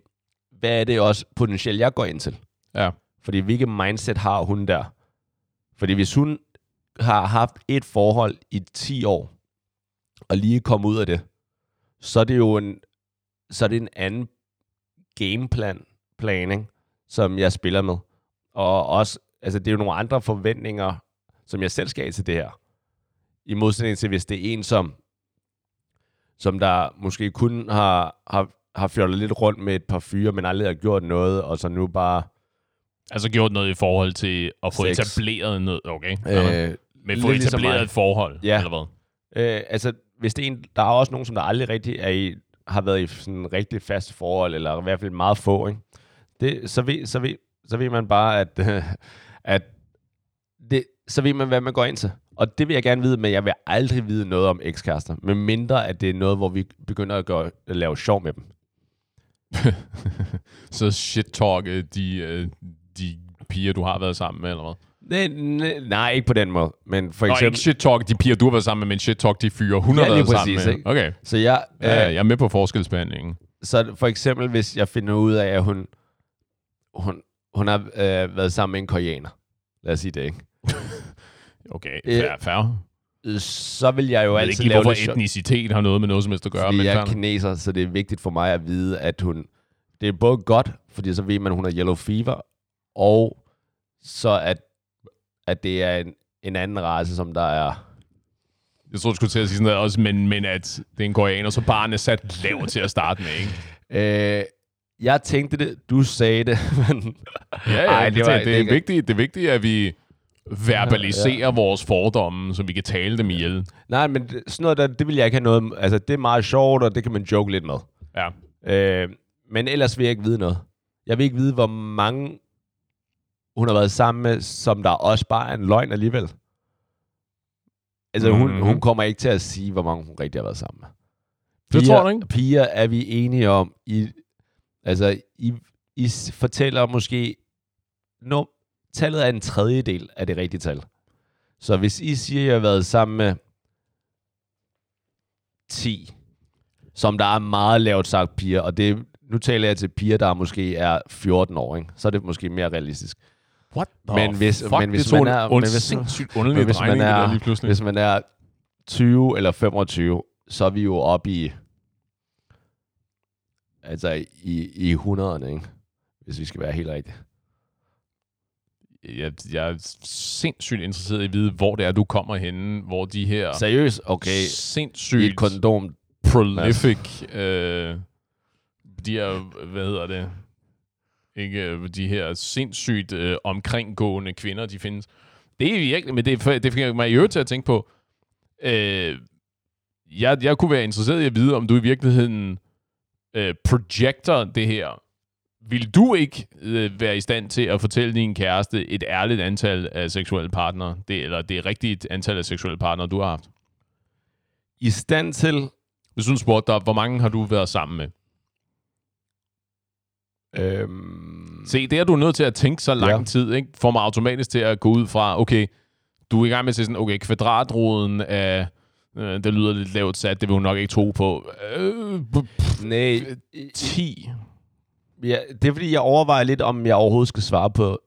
hvad er det også potentielt, jeg går ind til? Ja. Fordi hvilket mindset har hun der? Fordi hvis hun har haft et forhold i 10 år, og lige kommet ud af det, så er det jo en, så er det en anden gameplan, planning, som jeg spiller med. Og også, altså det er jo nogle andre forventninger, som jeg selv skal til det her. I modsætning til, hvis det er en, som, som der måske kun har, har, har fjollet lidt rundt med et par fyre, men aldrig har gjort noget, og så nu bare Altså gjort noget i forhold til at få Sex. etableret noget, okay? Øh, Men få ligesom etableret mig. et forhold, Ja. eller hvad? Øh, altså, hvis det er en, der er også nogen, som der aldrig rigtig er i, har været i sådan en rigtig fast forhold, eller i hvert fald meget få, ikke? Det, så, ved, så, ved, så ved man bare, at, at det, så ved man, hvad man går ind til. Og det vil jeg gerne vide, men jeg vil aldrig vide noget om ekskærester, med mindre at det er noget, hvor vi begynder at, gøre, at lave sjov med dem. Så shit-talk de, øh, de piger, du har været sammen med, eller hvad? Nej, nej, ikke på den måde. Men for Nå, eksempel... ikke shit-talk de piger, du har været sammen med, men shit-talk de fyre, hun Ja, har været sammen præcis, med. ikke? Okay, Så jeg, ja, ja, øh, jeg er med på forskelsbehandlingen. Så for eksempel, hvis jeg finder ud af, at hun, hun, hun har øh, været sammen med en koreaner, lad os sige det, ikke? Okay, øh, fair, fair. Øh, Så vil jeg jo Jeg altid ikke lave hvorfor etnicitet har noget med noget som helst at gøre, fordi men jeg er kineser, så det er vigtigt for mig at vide, at hun, det er både godt, fordi så ved man, at hun har yellow fever, og så at, at det er en, en anden race, som der er... Jeg tror, du skulle til at sige sådan noget også, men, men at det er en koreaner, så barnet er sat lavt til at starte med, ikke? Øh, jeg tænkte det, du sagde det, men... Ja, ja Ej, det, det, var- det, det, er vigtigt, det er vigtigt, at vi verbaliserer ja. vores fordomme, så vi kan tale dem ihjel. Nej, men sådan noget der, det vil jeg ikke have noget... Altså, det er meget sjovt, og det kan man joke lidt med. Ja. Øh, men ellers vil jeg ikke vide noget. Jeg vil ikke vide, hvor mange hun har været sammen med, som der også bare er en løgn alligevel. Altså, hun, Mhm. hun kommer ikke til at sige, hvor mange hun rigtig har været sammen med. Det tror du ikke? Piger er vi enige om. I, altså, I, I fortæller måske... No, tallet er en tredjedel af det rigtige tal. Så hvis I siger, at jeg har været sammen med 10, som der er meget lavt sagt piger, og det, nu taler jeg til piger, der måske er 14 år, ikke? så er det måske mere realistisk. What the Men hvis- fuck, men hvis det man er- men hvis- sindssygt underlig hvis man, er, lige pludselig. hvis man er 20 eller 25, så er vi jo oppe i, altså i, i 100'erne, ikke? hvis vi skal være helt rigtige. Jeg, jeg er sindssygt interesseret i at vide, hvor det er, du kommer henne, hvor de her Seriøst? Okay, i sindssygt et kondom. prolific, øh, de her, hvad hedder det, ikke, øh, de her sindssygt øh, omkringgående kvinder, de findes. Det er virkelig, men det, det fik mig i øvrigt til at tænke på, øh, jeg, jeg kunne være interesseret i at vide, om du i virkeligheden øh, projecter det her. Vil du ikke øh, være i stand til at fortælle din kæreste et ærligt antal af seksuelle partnere, det, eller det rigtige antal af seksuelle partnere, du har haft? I stand til... Hvis hun spurgte dig, hvor mange har du været sammen med? Øhm, Se, det er du nødt til at tænke så lang Ja. tid, ikke? Får mig automatisk til at gå ud fra, okay, du er i gang med at sige sådan, okay, kvadratroden af, øh, det lyder lidt lavt sat, det vil hun nok ikke tro på. Øh, p- nej, 10. ja, det er fordi, jeg overvejer lidt, om jeg overhovedet skal svare på,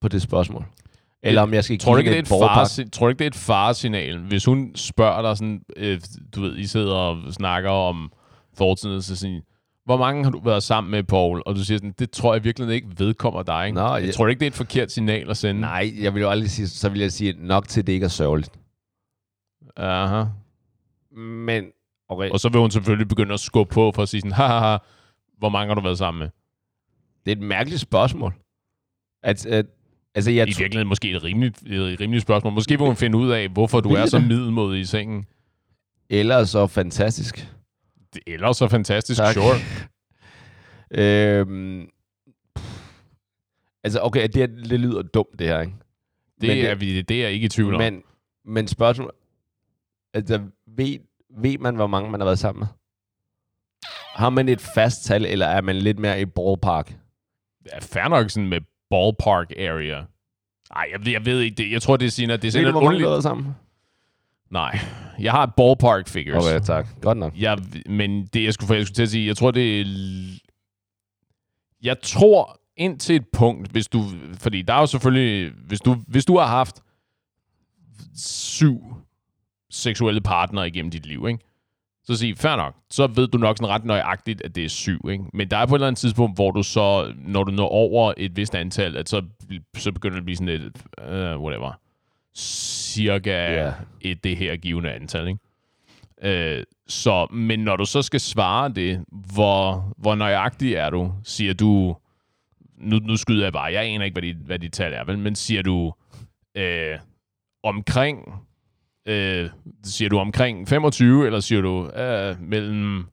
på det spørgsmål. Eller om jeg skal Tror ikke, det er et et far, forpakke. tror du ikke, det er et faresignal? Hvis hun spørger dig sådan, øh, du ved, I sidder og snakker om fortiden, så siger hvor mange har du været sammen med, Paul? Og du siger sådan, det tror jeg virkelig ikke vedkommer dig. Ikke? Nå, jeg jeg- tror ikke, det er et forkert signal at sende? Nej, jeg vil jo aldrig sige, så vil jeg sige nok til, det ikke er sørgeligt. Aha. Men, okay, Og så vil hun selvfølgelig begynde at skubbe på for at sige sådan, haha, hvor mange har du været sammen med? Det er et mærkeligt spørgsmål. At, at, altså, jeg I virkeligheden måske et rimeligt, et rimeligt spørgsmål. Måske vil hun finde ud af, hvorfor du er så middelmodig i sengen. eller så fantastisk. Er ellers så fantastisk, Tak. sure. Øhm, Altså, okay, det, det lyder dumt, det her, ikke? Det, Men er, vi, det er jeg ikke i tvivl om. Men, men spørgsmål... Altså, ved, ved man, hvor mange man har været sammen med? Har man et fast tal, eller er man lidt mere i ballpark? Ja, fair nok sådan med ballpark area. Nej, jeg, ved- jeg ved ikke det. Jeg tror, det er sådan, at det er sådan du underligt... sammen? Nej, jeg har ballpark figures. Okay, tak. Godt nok. Jeg, men det, jeg skulle, jeg skulle til at sige, jeg tror, det er... Jeg tror indtil et punkt, hvis du... Fordi der er jo selvfølgelig... Hvis du, hvis du har haft syv seksuelle partnere igennem dit liv, ikke? Så sig, fair nok, så ved du nok sådan ret nøjagtigt, at det er syv, ikke? Men der er på et eller andet tidspunkt, hvor du så, når du når over et vist antal, at så, så begynder det at blive sådan et, uh, whatever, cirka Ja. et det her givende antal, ikke? Øh, så, men når du så skal svare det, hvor, hvor nøjagtig er du? Siger du, nu, nu skyder jeg bare, jeg aner ikke, hvad dit, hvad dit tal er, vel? men siger du øh, omkring, øh, siger du omkring 25, eller siger du øh, mellem,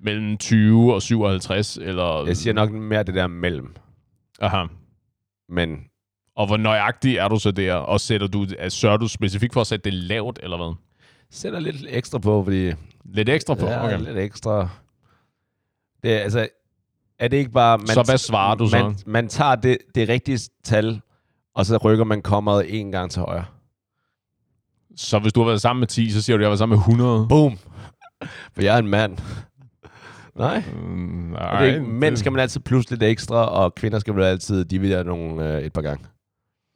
mellem 20 og 57, eller... Jeg siger nok mere det der mellem. Aha. Men Og hvor nøjagtig er du så der, og sætter du, altså, sørger du specifikt for at sætte det lavt, eller hvad? sætter lidt ekstra på, fordi... Lidt ekstra på? Ja, okay. lidt ekstra. Det er, altså, er det ikke bare... Man, Så hvad svarer du så? Man, man tager det, det rigtige tal, og så rykker man kommeret en gang til højre. Så hvis du har været sammen med 10, så siger du, at jeg har været sammen med 100. Boom! For jeg er en mand. Nej. Mm, Og det er ikke, mænd skal man altid plus lidt ekstra, og kvinder skal man altid dividere nogle øh, et par gange.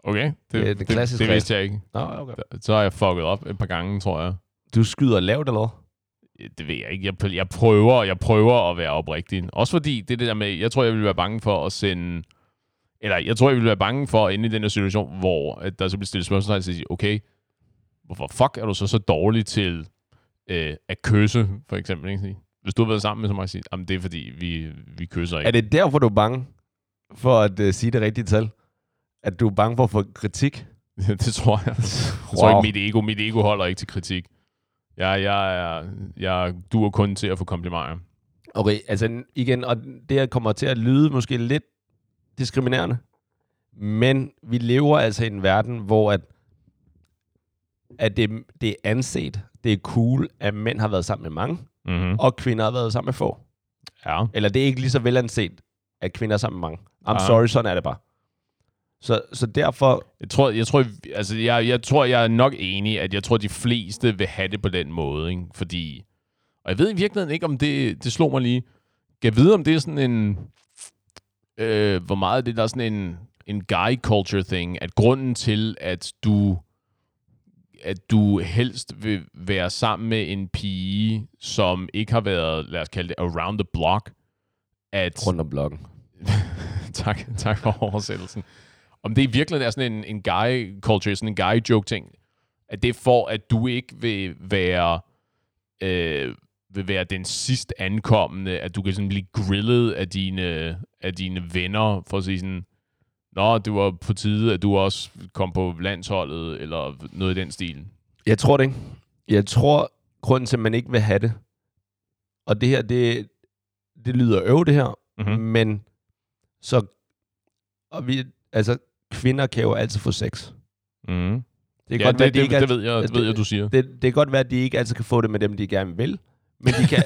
Okay, det, Det er det, det det, det vidste jeg ikke. Nå, okay. Så har jeg fucket op et par gange, tror jeg. Du skyder lavt, eller? Det ved jeg ikke. Jeg, jeg, prøver, jeg prøver at være oprigtig. Også fordi det det der med, jeg tror, jeg ville være bange for at sende... Eller jeg tror, jeg ville være bange for at ende i den her situation, hvor at der så bliver stillet spørgsmål til at sige, okay, hvorfor fuck er du så så dårlig til øh, at kysse, for eksempel? Ikke? Hvis du har været sammen med så meget, sige, jamen det er fordi, vi, vi kysser ikke. Er det derfor, du er bange for at uh, sige det rigtige tal? At du er bange for at få kritik? det tror jeg. Jeg tror ikke, mit ego, mit ego holder ikke til kritik. Jeg, jeg, er, jeg duer kun til at få komplimenter. Okay, altså igen, og det her kommer til at lyde måske lidt diskriminerende, men vi lever altså i en verden, hvor at, at det, det er anset, det er cool, at mænd har været sammen med mange, Mm-hmm. og kvinder har været sammen med få. Ja. Eller det er ikke lige så velanset, at kvinder er sammen med mange. I'm Ah. sorry, sådan er det bare. Så, så derfor, Jeg tror, jeg, tror, altså, jeg, jeg tror, jeg er nok enig, at jeg tror, de fleste vil have det på den måde. Ikke? Fordi, og jeg ved i virkeligheden ikke, om det, det slog mig lige. Kan jeg vide, om det er sådan en... Øh, hvor meget det der er sådan en, en guy culture thing, at grunden til, at du at du helst vil være sammen med en pige, som ikke har været, lad os kalde det, around the block, at rundt om blokken. tak, tak for oversættelsen. Om det i virkeligheden er sådan en, en guy culture, sådan en guy joke ting, at det er for, at du ikke vil være, øh, vil være den sidst ankommende, at du kan sådan blive grillet af dine, af dine venner, for at sige sådan, Nå, det var på tide, at du også kom på landsholdet, eller noget i den stil. Jeg tror det ikke. Jeg tror, grunden til, at man ikke vil have det, og det her, det, det lyder øv, det her, Mhm. mm. men så, og vi, altså, kvinder kan jo altid få sex. Mm. Det kan Ja, godt det, være, det, de det, ikke det, altid, ved jeg, det- ved jeg, du siger. det, det kan godt være, at de ikke altid kan få det med dem, de gerne vil, men de kan...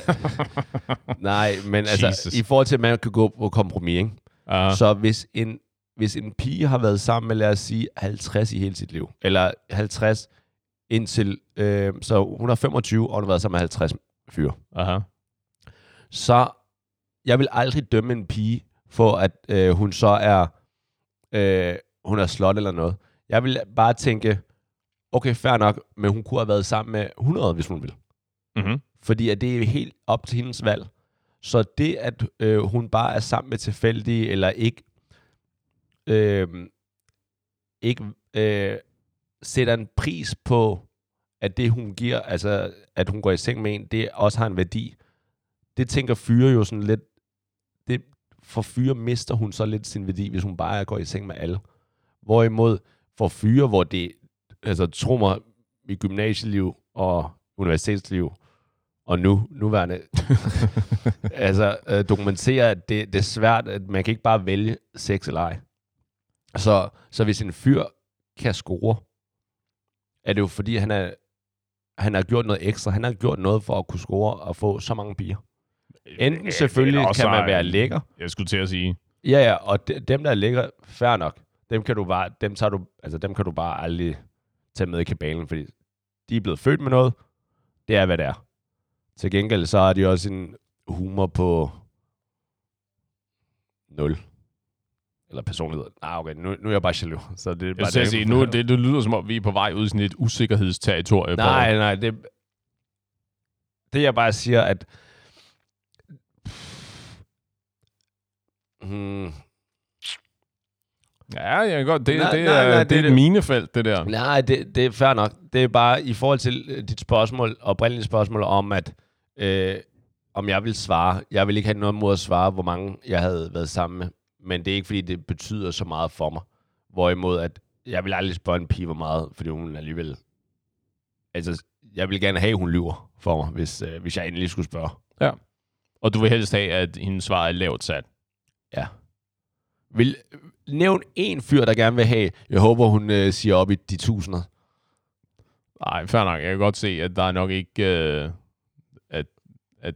Nej, men altså, Jesus. i forhold til, at man kan gå på kompromis, ikke? Uh, Så hvis en, hvis en pige har været sammen med, lad os sige, 50 i hele sit liv, eller 50 indtil, øh, så hun er 25, og hun har været sammen med 50 fyre, aha. så jeg vil aldrig dømme en pige for, at øh, hun så er, øh, hun er slot eller noget. Jeg vil bare tænke, okay, fair nok, men hun kunne have været sammen med 100, hvis hun vil. Mm-hmm. Fordi at det er helt op til hendes valg. Så det, at øh, hun bare er sammen med tilfældige, eller ikke, øh, ikke øh, sætter en pris på, at det, hun giver, altså at hun går i seng med en, det også har en værdi. Det tænker fyre jo sådan lidt, det, for fyre mister hun så lidt sin værdi, hvis hun bare går i seng med alle. Hvorimod for fyre, hvor det, altså tro mig, i gymnasieliv og universitetsliv, og nu, nuværende, altså øh, dokumentere, at det, det er svært, at man kan ikke bare vælge sex eller ej. Så, så hvis en fyr kan score, er det jo fordi, han, er, han har gjort noget ekstra. Han har gjort noget for at kunne score og få så mange piger. Enten Ja, selvfølgelig kan man være lækker. Jeg skulle til at sige. Ja, ja, og de, dem, der er lækker, fair nok. Dem kan du bare, dem tager du, altså dem kan du bare aldrig tage med i kabalen, fordi de er blevet født med noget. Det er, hvad det er. Til gengæld, så har de også en humor på 0. Eller personlighed. Nej, okay, nu, nu er jeg bare jaloux. Så det er Jeg bare skal sige, nu, det, det lyder som om, vi er på vej ud i sådan et usikkerhedsterritorie. Nej, nej, det, det jeg bare siger, at hmm, Ja, jeg kan godt. Det, Nej, det, nej, er, nej, det, det er et det. minefelt, det der. Nej, det, det er fair nok. Det er bare i forhold til øh, dit spørgsmål, oprindelige spørgsmål om, at øh, om jeg vil svare. Jeg vil ikke have noget mod at svare, hvor mange jeg havde været sammen med. Men det er ikke, fordi det betyder så meget for mig. Hvorimod, at jeg vil aldrig spørge en pige, hvor meget, fordi hun alligevel... Altså, jeg vil gerne have, at hun lyver for mig, hvis, øh, hvis jeg endelig skulle spørge. Og du vil helst have, at hendes svar er lavt sat. Ja. Vil, nævn en fyr, der gerne vil have, jeg håber, hun øh, siger op i de tusinder. Nej, fair nok. Jeg kan godt se, at der er nok ikke... Øh, at, at,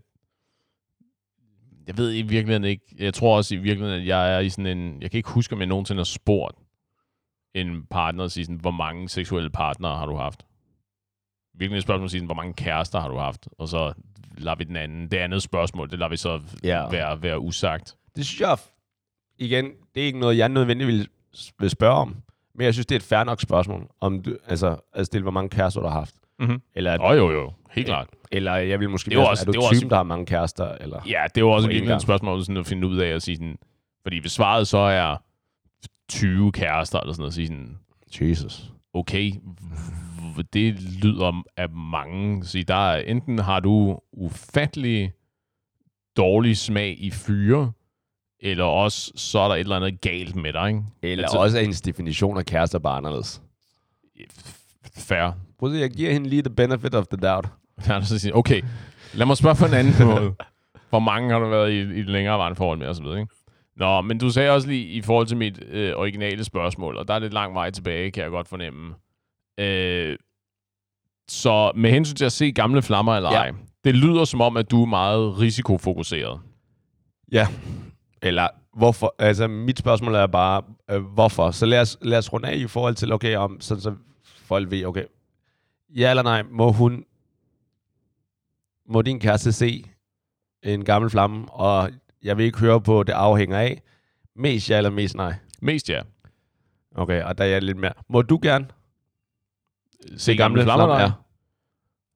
jeg ved i virkeligheden ikke... Jeg tror også i virkeligheden, at jeg er i sådan en... Jeg kan ikke huske, om jeg nogensinde har spurgt en partner og sige sådan, hvor mange seksuelle partnere har du haft? Virkelig et spørgsmål at sige sådan, hvor mange kærester har du haft? Og så lader vi den anden... Det andet spørgsmål, det lader vi så Ja. være, være usagt. Det synes jeg, igen, det er ikke noget, jeg nødvendigvis vil, vil spørge om. Men jeg synes, det er et fair nok spørgsmål, om du, altså, at stille, hvor mange kærester du har haft. Mhm. Eller, Åh, jo, jo. Helt klart. Eller jeg vil måske Det mere, også- er du det jo typen, også- der har mange kærester? Eller? Ja, det er jo også virkelig et spørgsmål sådan at finde ud af at sige sådan, fordi hvis svaret så er 20 kærester eller sådan noget, at sige sådan, Jesus. okay, det lyder af mange. Så der er, enten har du ufattelig dårlig smag i fyre, eller også så er der et eller andet galt med dig, ikke? Eller Altså- også er hendes definition af kærester bare anderledes. Fair. Prøv at se, jeg giver hende lige the benefit of the doubt. Ja, så siger, okay, lad mig spørge på en anden måde. Hvor mange har du været i, i et længerevarende forhold med, og så videre, ikke? Nå, men du sagde også lige i forhold til mit øh, originale spørgsmål, og der er lidt lang vej tilbage, kan jeg godt fornemme. Øh, så med hensyn til at se gamle flammer eller Ja. ej, det lyder som om, at du er meget risikofokuseret. Ja. Eller hvorfor? Altså, mit spørgsmål er bare, øh, hvorfor? Så lad os, lad os runde af i forhold til, okay, om, sådan så folk ved, okay, ja eller nej, må hun, må din kæreste se en gammel flamme, og jeg vil ikke høre på, det afhænger af, mest ja eller mest nej? Mest ja. Okay, og der er jeg lidt mere. Må du gerne Se gamle flammer, eller ej? ja.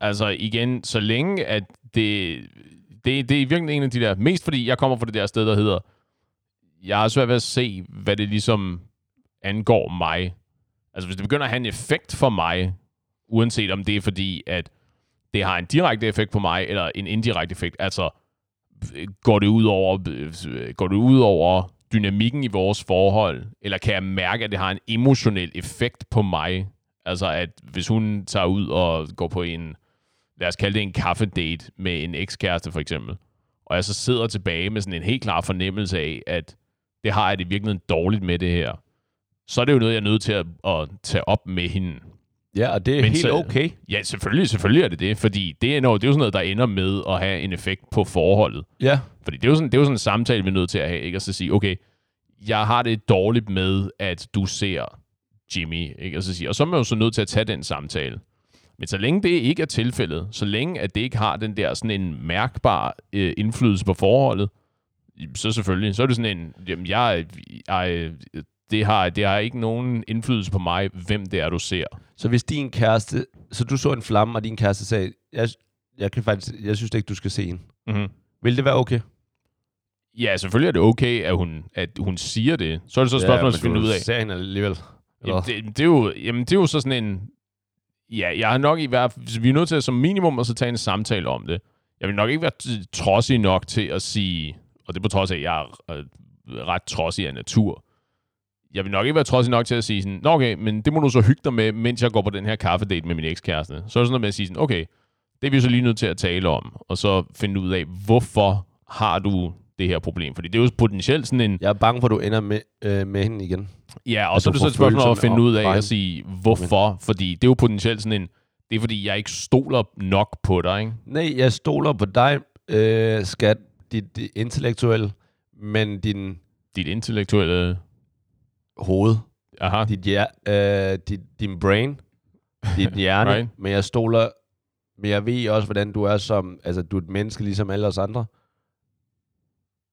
Altså igen, så længe at det, det, det er virkelig en af de der, mest fordi jeg kommer fra det der sted, der hedder, jeg har svært ved at se, hvad det ligesom angår mig. Altså hvis det begynder at have en effekt for mig, uanset om det er fordi, at det har en direkte effekt på mig, eller en indirekte effekt, altså går det ud over, går det ud over dynamikken i vores forhold, eller kan jeg mærke, at det har en emotionel effekt på mig? Altså at hvis hun tager ud og går på en, lad os kalde det en kaffedate med en ekskæreste for eksempel, og jeg så sidder tilbage med sådan en helt klar fornemmelse af, at det har jeg det virkelig dårligt med det her, så er det jo noget, jeg er nødt til at, at tage op med hende. Ja, og det er Men helt så- okay. Ja, selvfølgelig, selvfølgelig er det det, fordi det er, noget, det er jo sådan noget, der ender med at have en effekt på forholdet. Ja. Fordi det er jo sådan, det er jo sådan en samtale, vi er nødt til at have, ikke? Og så sige, okay, jeg har det dårligt med, at du ser Jimmy, ikke? Og så sige, og så er man jo så nødt til at tage den samtale. Men så længe det ikke er tilfældet, så længe at det ikke har den der sådan en mærkbar øh, indflydelse på forholdet, så selvfølgelig, så er det sådan en, jamen jeg, jeg det har, det har ikke nogen indflydelse på mig, hvem det er, du ser. Så hvis din kæreste, så du så en flamme, og din kæreste sagde, jeg, jeg, kan faktisk, jeg synes ikke, du skal se en. Mm-hmm. Vil det være okay? Ja, selvfølgelig er det okay, at hun, at hun siger det. Så er det så et spørgsmål at finde ud af. ser hende alligevel. Jamen, det, det, er jo, jamen, det er jo så sådan en... Ja, jeg har nok i hvert fald... Vi er nødt til at som minimum at så tage en samtale om det. Jeg vil nok ikke være trodsig nok til at sige... Og det er på trods af, at jeg er øh, ret trodsig af natur. Jeg vil nok ikke være trodsig nok til at sige sådan, Nå okay, men det må du så hygge dig med, mens jeg går på den her kaffedate med min ekskæreste. Så er det sådan noget med at sige sådan, okay, det er vi så lige nødt til at tale om, og så finde ud af, hvorfor har du det her problem. Fordi det er jo potentielt sådan en... Jeg er bange for, at du ender med, øh, med hende igen. Ja, og At så er det så et spørgsmål at finde ud af at sige, hvorfor. Fordi det er jo potentielt sådan en... Det er fordi, jeg ikke stoler nok på dig, ikke? Nej, jeg stoler på dig, øh, skat, dit, dit intellektuelle, men din Dit intellektuelle... hoved, Aha. dit, hjer- øh, dit, din brain, dit hjerne, Right. men jeg stoler, men jeg ved også, hvordan du er som, altså du er et menneske ligesom alle os andre.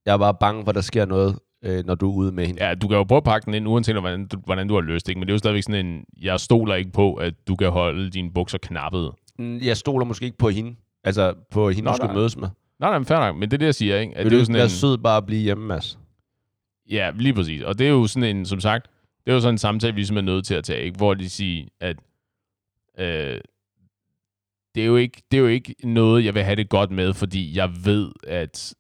Jeg er bare bange for, at der sker noget, øh, når du er ude med hende. Ja, du kan jo prøve at pakke den ind, uanset hvordan du, hvordan du har lyst, ikke? Men det er jo stadigvæk sådan en... Jeg stoler ikke på, at du kan holde dine bukser knappet. Mm, Jeg stoler måske ikke på hende, altså på hende, Nå, du skal nej. mødes med. Nej, nej, men fair nok. Men det er det, jeg siger, ikke? At Vil det er du ikke sådan være en, sød bare at blive hjemme, Mads? Ja, lige præcis. Og det er jo sådan en, som sagt, det er jo sådan en samtale, vi ligesom er nødt til at tage, ikke? hvor de siger, at øh, det, er jo ikke, det er jo ikke noget, jeg vil have det godt med, fordi jeg ved, at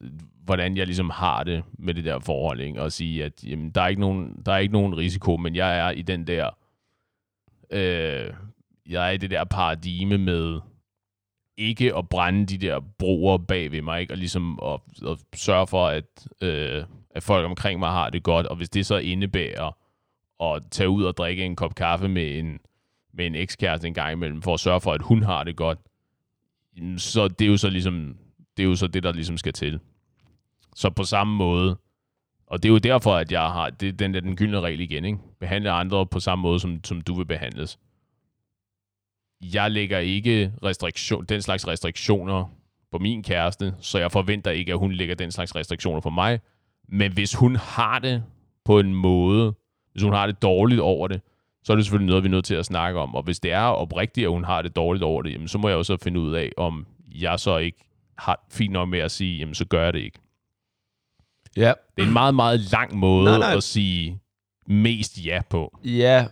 hvordan jeg ligesom har det med det der forhold, ikke? og sige, at jamen, der, er ikke nogen, der er ikke nogen risiko, men jeg er i den der, øh, jeg er i det der paradigme med, ikke at brænde de der broer bag ved mig, ikke? og ligesom at, at sørge for, at, øh, at folk omkring mig har det godt, og hvis det så indebærer at tage ud og drikke en kop kaffe med en, med en ekskæreste en gang imellem, for at sørge for, at hun har det godt, så det er jo så ligesom, det er jo så det, der ligesom skal til. Så på samme måde, og det er jo derfor, at jeg har, det er den der den gyldne regel igen, ikke? Behandle andre på samme måde, som, som du vil behandles. Jeg lægger ikke restriktion, den slags restriktioner på min kæreste, så jeg forventer ikke, at hun lægger den slags restriktioner på mig. Men hvis hun har det på en måde, hvis hun har det dårligt over det, så er det selvfølgelig noget, vi er nødt til at snakke om. Og hvis det er oprigtigt, at hun har det dårligt over det, jamen, så må jeg jo så finde ud af, om jeg så ikke har fint nok med at sige, jamen så gør jeg det ikke. Ja. Det er en meget, meget lang måde Nej, nej. at sige mest ja på. Ja,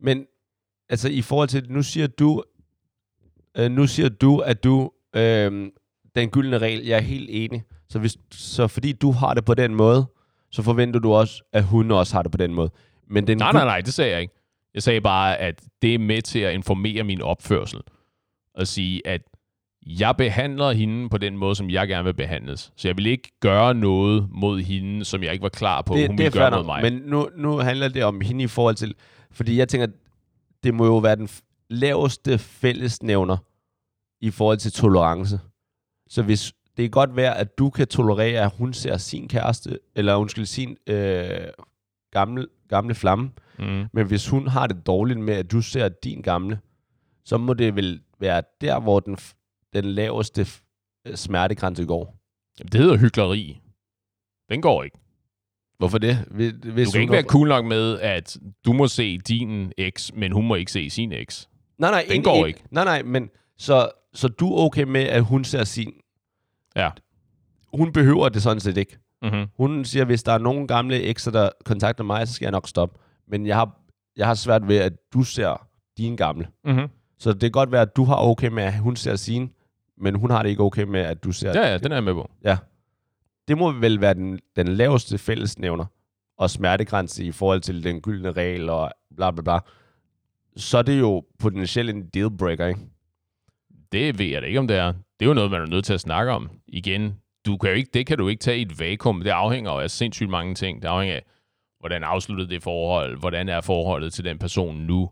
men altså i forhold til, nu siger du, øh, nu siger du, at du, øh, den gyldne regel, jeg er helt enig. Så, hvis, så fordi du har det på den måde, så forventer du også, at hun også har det på den måde. Men den Nej, nej, nej, det sagde jeg ikke. Jeg sagde bare, at det er med til at informere min opførsel. Og sige, at jeg behandler hende på den måde, som jeg gerne vil behandles. Så jeg vil ikke gøre noget mod hende, som jeg ikke var klar på, det, hun det ville gøre mod mig. Men nu, nu handler det om hende i forhold til, fordi jeg tænker, det må jo være den laveste fællesnævner i forhold til tolerance. Så hvis det kan godt være, at du kan tolerere, at hun ser sin kæreste, eller undskyld, sin øh, gamle, gamle flamme, Mm. men hvis hun har det dårligt med, at du ser din gamle, så må det vel være der, hvor den, den laveste øh, smertegrænse går. Jamen, det hedder hyggeleri. Den går ikke. Hvorfor det? Hvis, Du kan hun ikke være cool nok med, at du må se din eks, men hun må ikke se sin eks. Nej, nej, Den en- går en- ikke. Nej, nej, men så, så du er okay med, at hun ser sin. Ja. Hun behøver det sådan set ikke. Mm-hmm. Hun siger, hvis der er nogen gamle ekser, der kontakter mig, så skal jeg nok stoppe. Men jeg har, jeg har svært ved, at du ser din gamle. Mm-hmm. Så det kan godt være, at du har okay med, at hun ser sin, men hun har det ikke okay med, at du ser... Ja, ja, den er jeg med på. Det må vel være den, den laveste fællesnævner og smertegrænse i forhold til den gyldne regel og bla bla bla. Så er det jo potentielt en dealbreaker, ikke? Det ved jeg da ikke, om det er. Det er jo noget, man er nødt til at snakke om. Igen, du kan jo ikke, det kan du ikke tage i et vakuum. Det afhænger jo af sindssygt mange ting. Det afhænger af, hvordan afsluttede det forhold, hvordan er forholdet til den person nu,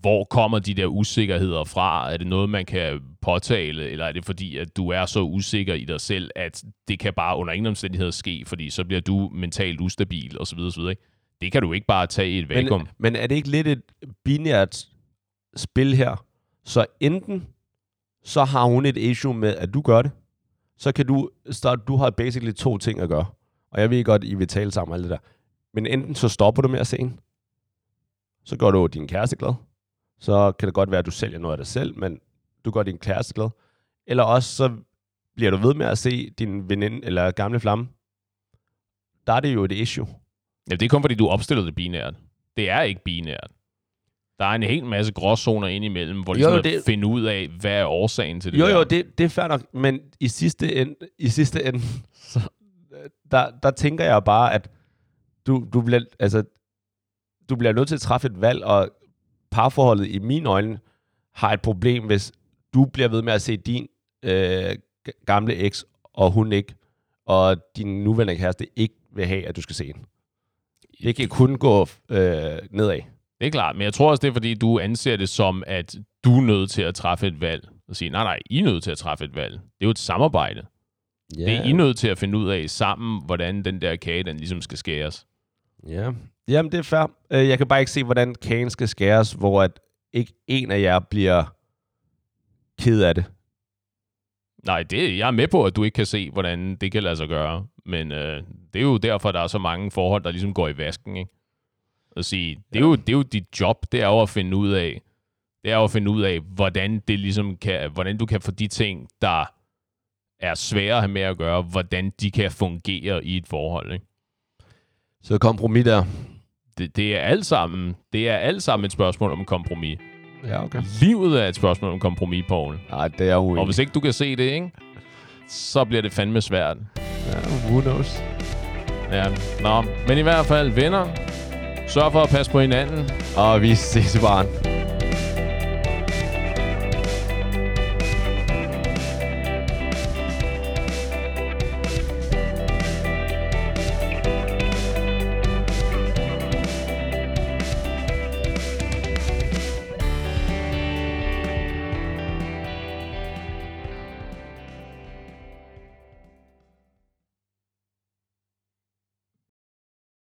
hvor kommer de der usikkerheder fra? Er det noget, man kan påtale, eller er det fordi, at du er så usikker i dig selv, at det kan bare under ingen omstændigheder ske, fordi så bliver du mentalt ustabil, osv. osv. Ikke? Det kan du ikke bare tage i et vakuum. Men, men er det ikke lidt et binært spil her? Så enten så har hun et issue med, at du gør det, så kan du starte, du har basically to ting at gøre. Og jeg ved godt, I vil tale sammen og alt det der. Men enten så stopper du med at se hende, så gør du din kæreste glad. Så kan det godt være, at du sælger noget af dig selv, men du gør din kæreste glad. Eller også så bliver du ved med at se din veninde eller gamle flamme. Der er det jo et issue. Ja, det er kun fordi, du opstillede det binært. Det er ikke binært. Der er en hel masse gråzoner ind imellem, hvor de Jo, jo, det... finde ud af, hvad er årsagen til det Jo, der. jo, det, det er fair nok, men i sidste ende, i sidste ende så, der, der tænker jeg bare, at du, du, bliver, altså, du bliver nødt til at træffe et valg, og parforholdet i mine øjne har et problem, hvis du bliver ved med at se din øh, gamle eks, og hun ikke, og din nuværende kæreste ikke vil have, at du skal se den. Det kan kun gå øh, nedad. Det er klart, men jeg tror også, det er, fordi du anser det som, at du er nødt til at træffe et valg. Og sige, nej, nej, I er nødt til at træffe et valg. Det er jo et samarbejde. Ja. Det er I nødt til at finde ud af sammen, hvordan den der kage, den ligesom skal skæres. Ja. Jamen, det er fair. Øh, Jeg kan bare ikke se, hvordan kagen skal skæres, hvor at ikke en af jer bliver ked af det. Nej, det, jeg er med på, at du ikke kan se, hvordan det kan lade sig gøre. Men øh, det er jo derfor, der er så mange forhold, der ligesom går i vasken. Ikke? At sige, det, er jo, det er jo dit job, det er jo at finde ud af, det er jo at finde ud af, hvordan, det ligesom kan, hvordan du kan få de ting, der er svære at have med at gøre, hvordan de kan fungere i et forhold. Ikke? Så kompromis der. Det, det, er alt sammen, det er alt sammen et spørgsmål om kompromis. Ja, okay. Livet er et spørgsmål om kompromis, Poul. Nej, det er uenig. Og hvis ikke du kan se det, ikke, så bliver det fandme svært. Ja, who knows? Ja, nå. Men i hvert fald, venner, sørg for at passe på hinanden. Og vi ses i baren.